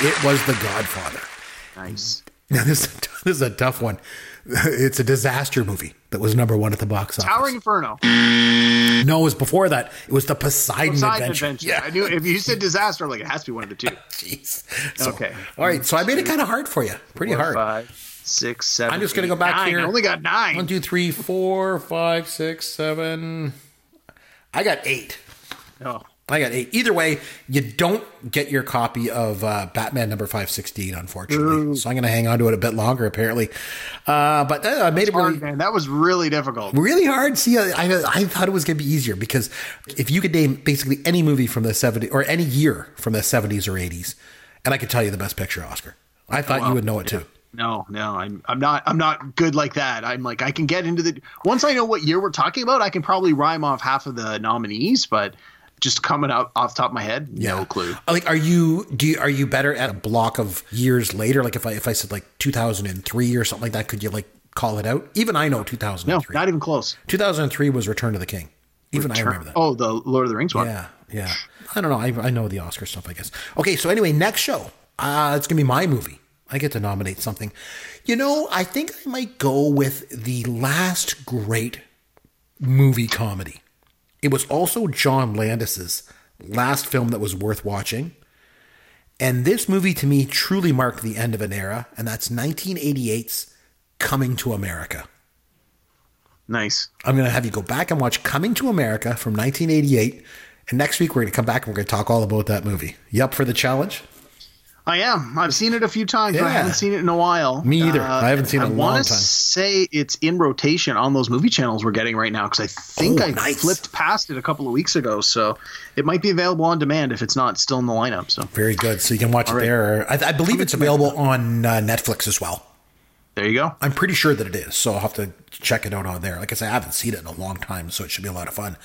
It was The Godfather. Nice. [LAUGHS] Now, this, this is a tough one. It's a disaster movie that was number one at the box office. Towering Inferno. No, it was before that. It was the Poseidon, Poseidon Adventure. Adventure. I knew if you said disaster, I'm like, it has to be one of the two. [LAUGHS] Jeez. So, Okay. All right. So I made it kind of hard for you. Pretty Four, hard. Five, six, seven. I'm just going to go back nine. here. I only got nine. One, two, three, four, five, six, seven. I got eight. Oh. I got eight. Either way, you don't get your copy of uh, Batman number 516, unfortunately. So I'm going to hang on to it a bit longer, apparently. Uh, but uh, I made it Hard, really, man. That was really difficult. really hard. See, I, I, I thought it was going to be easier because if you could name basically any movie from the 70s or any year from the 70s or 80s, and I could tell you the best picture Oscar, I thought you would know it too. No, no, I'm I'm not I'm not good like that. I'm like I can get into the once I know what year we're talking about, I can probably rhyme off half of the nominees, but just coming out off the top of my head, no clue. Like, are you do you, are you better at a block of years later? Like, if I if I said like 2003 or something like that, could you like call it out? Even I know No, 2003. not even close. 2003 was Return of the King. Even I remember that. Oh, the Lord of the Rings one. Yeah, yeah. I don't know. I, I know the Oscar stuff, I guess. Okay, so anyway, next show. Uh, it's going to be my movie. I get to nominate something. You know, I think I might go with the last great movie comedy. It was also John Landis's last film that was worth watching. And this movie to me truly marked the end of an era, and that's 1988's Coming to America. Nice. I'm going to have you go back and watch Coming to America from 1988. And next week, we're going to come back and we're going to talk all about that movie. You up for the challenge? I am. I've seen it a few times, but I haven't seen it in a while. Me either. I haven't seen it I in a while. I wanna say it's in rotation on those movie channels we're getting right now because I think Oh, I nice. flipped past it a couple of weeks ago, so it might be available on demand if it's not still in the lineup. So Very good. So you can watch it right. there. I, I believe it's available on uh, Netflix as well. there you go. I'm pretty sure that it is. So I'll have to check it out on there. Like I said, I haven't seen it in a long time, so it should be a lot of fun.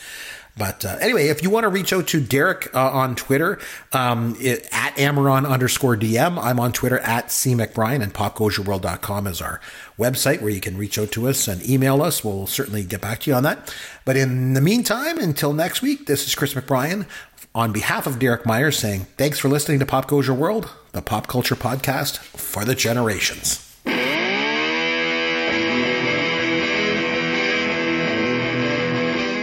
But uh, anyway, if you want to reach out to Derek uh, on Twitter, um, it, at Amaron underscore DM, I'm on Twitter at C McBrien and popgoesyourworld.com is our website where you can reach out to us and email us. We'll certainly get back to you on that. But in the meantime, until next week, this is Chris McBrien on behalf of Derek Myers saying thanks for listening to Pop Goes Your World, the pop culture podcast for the generations.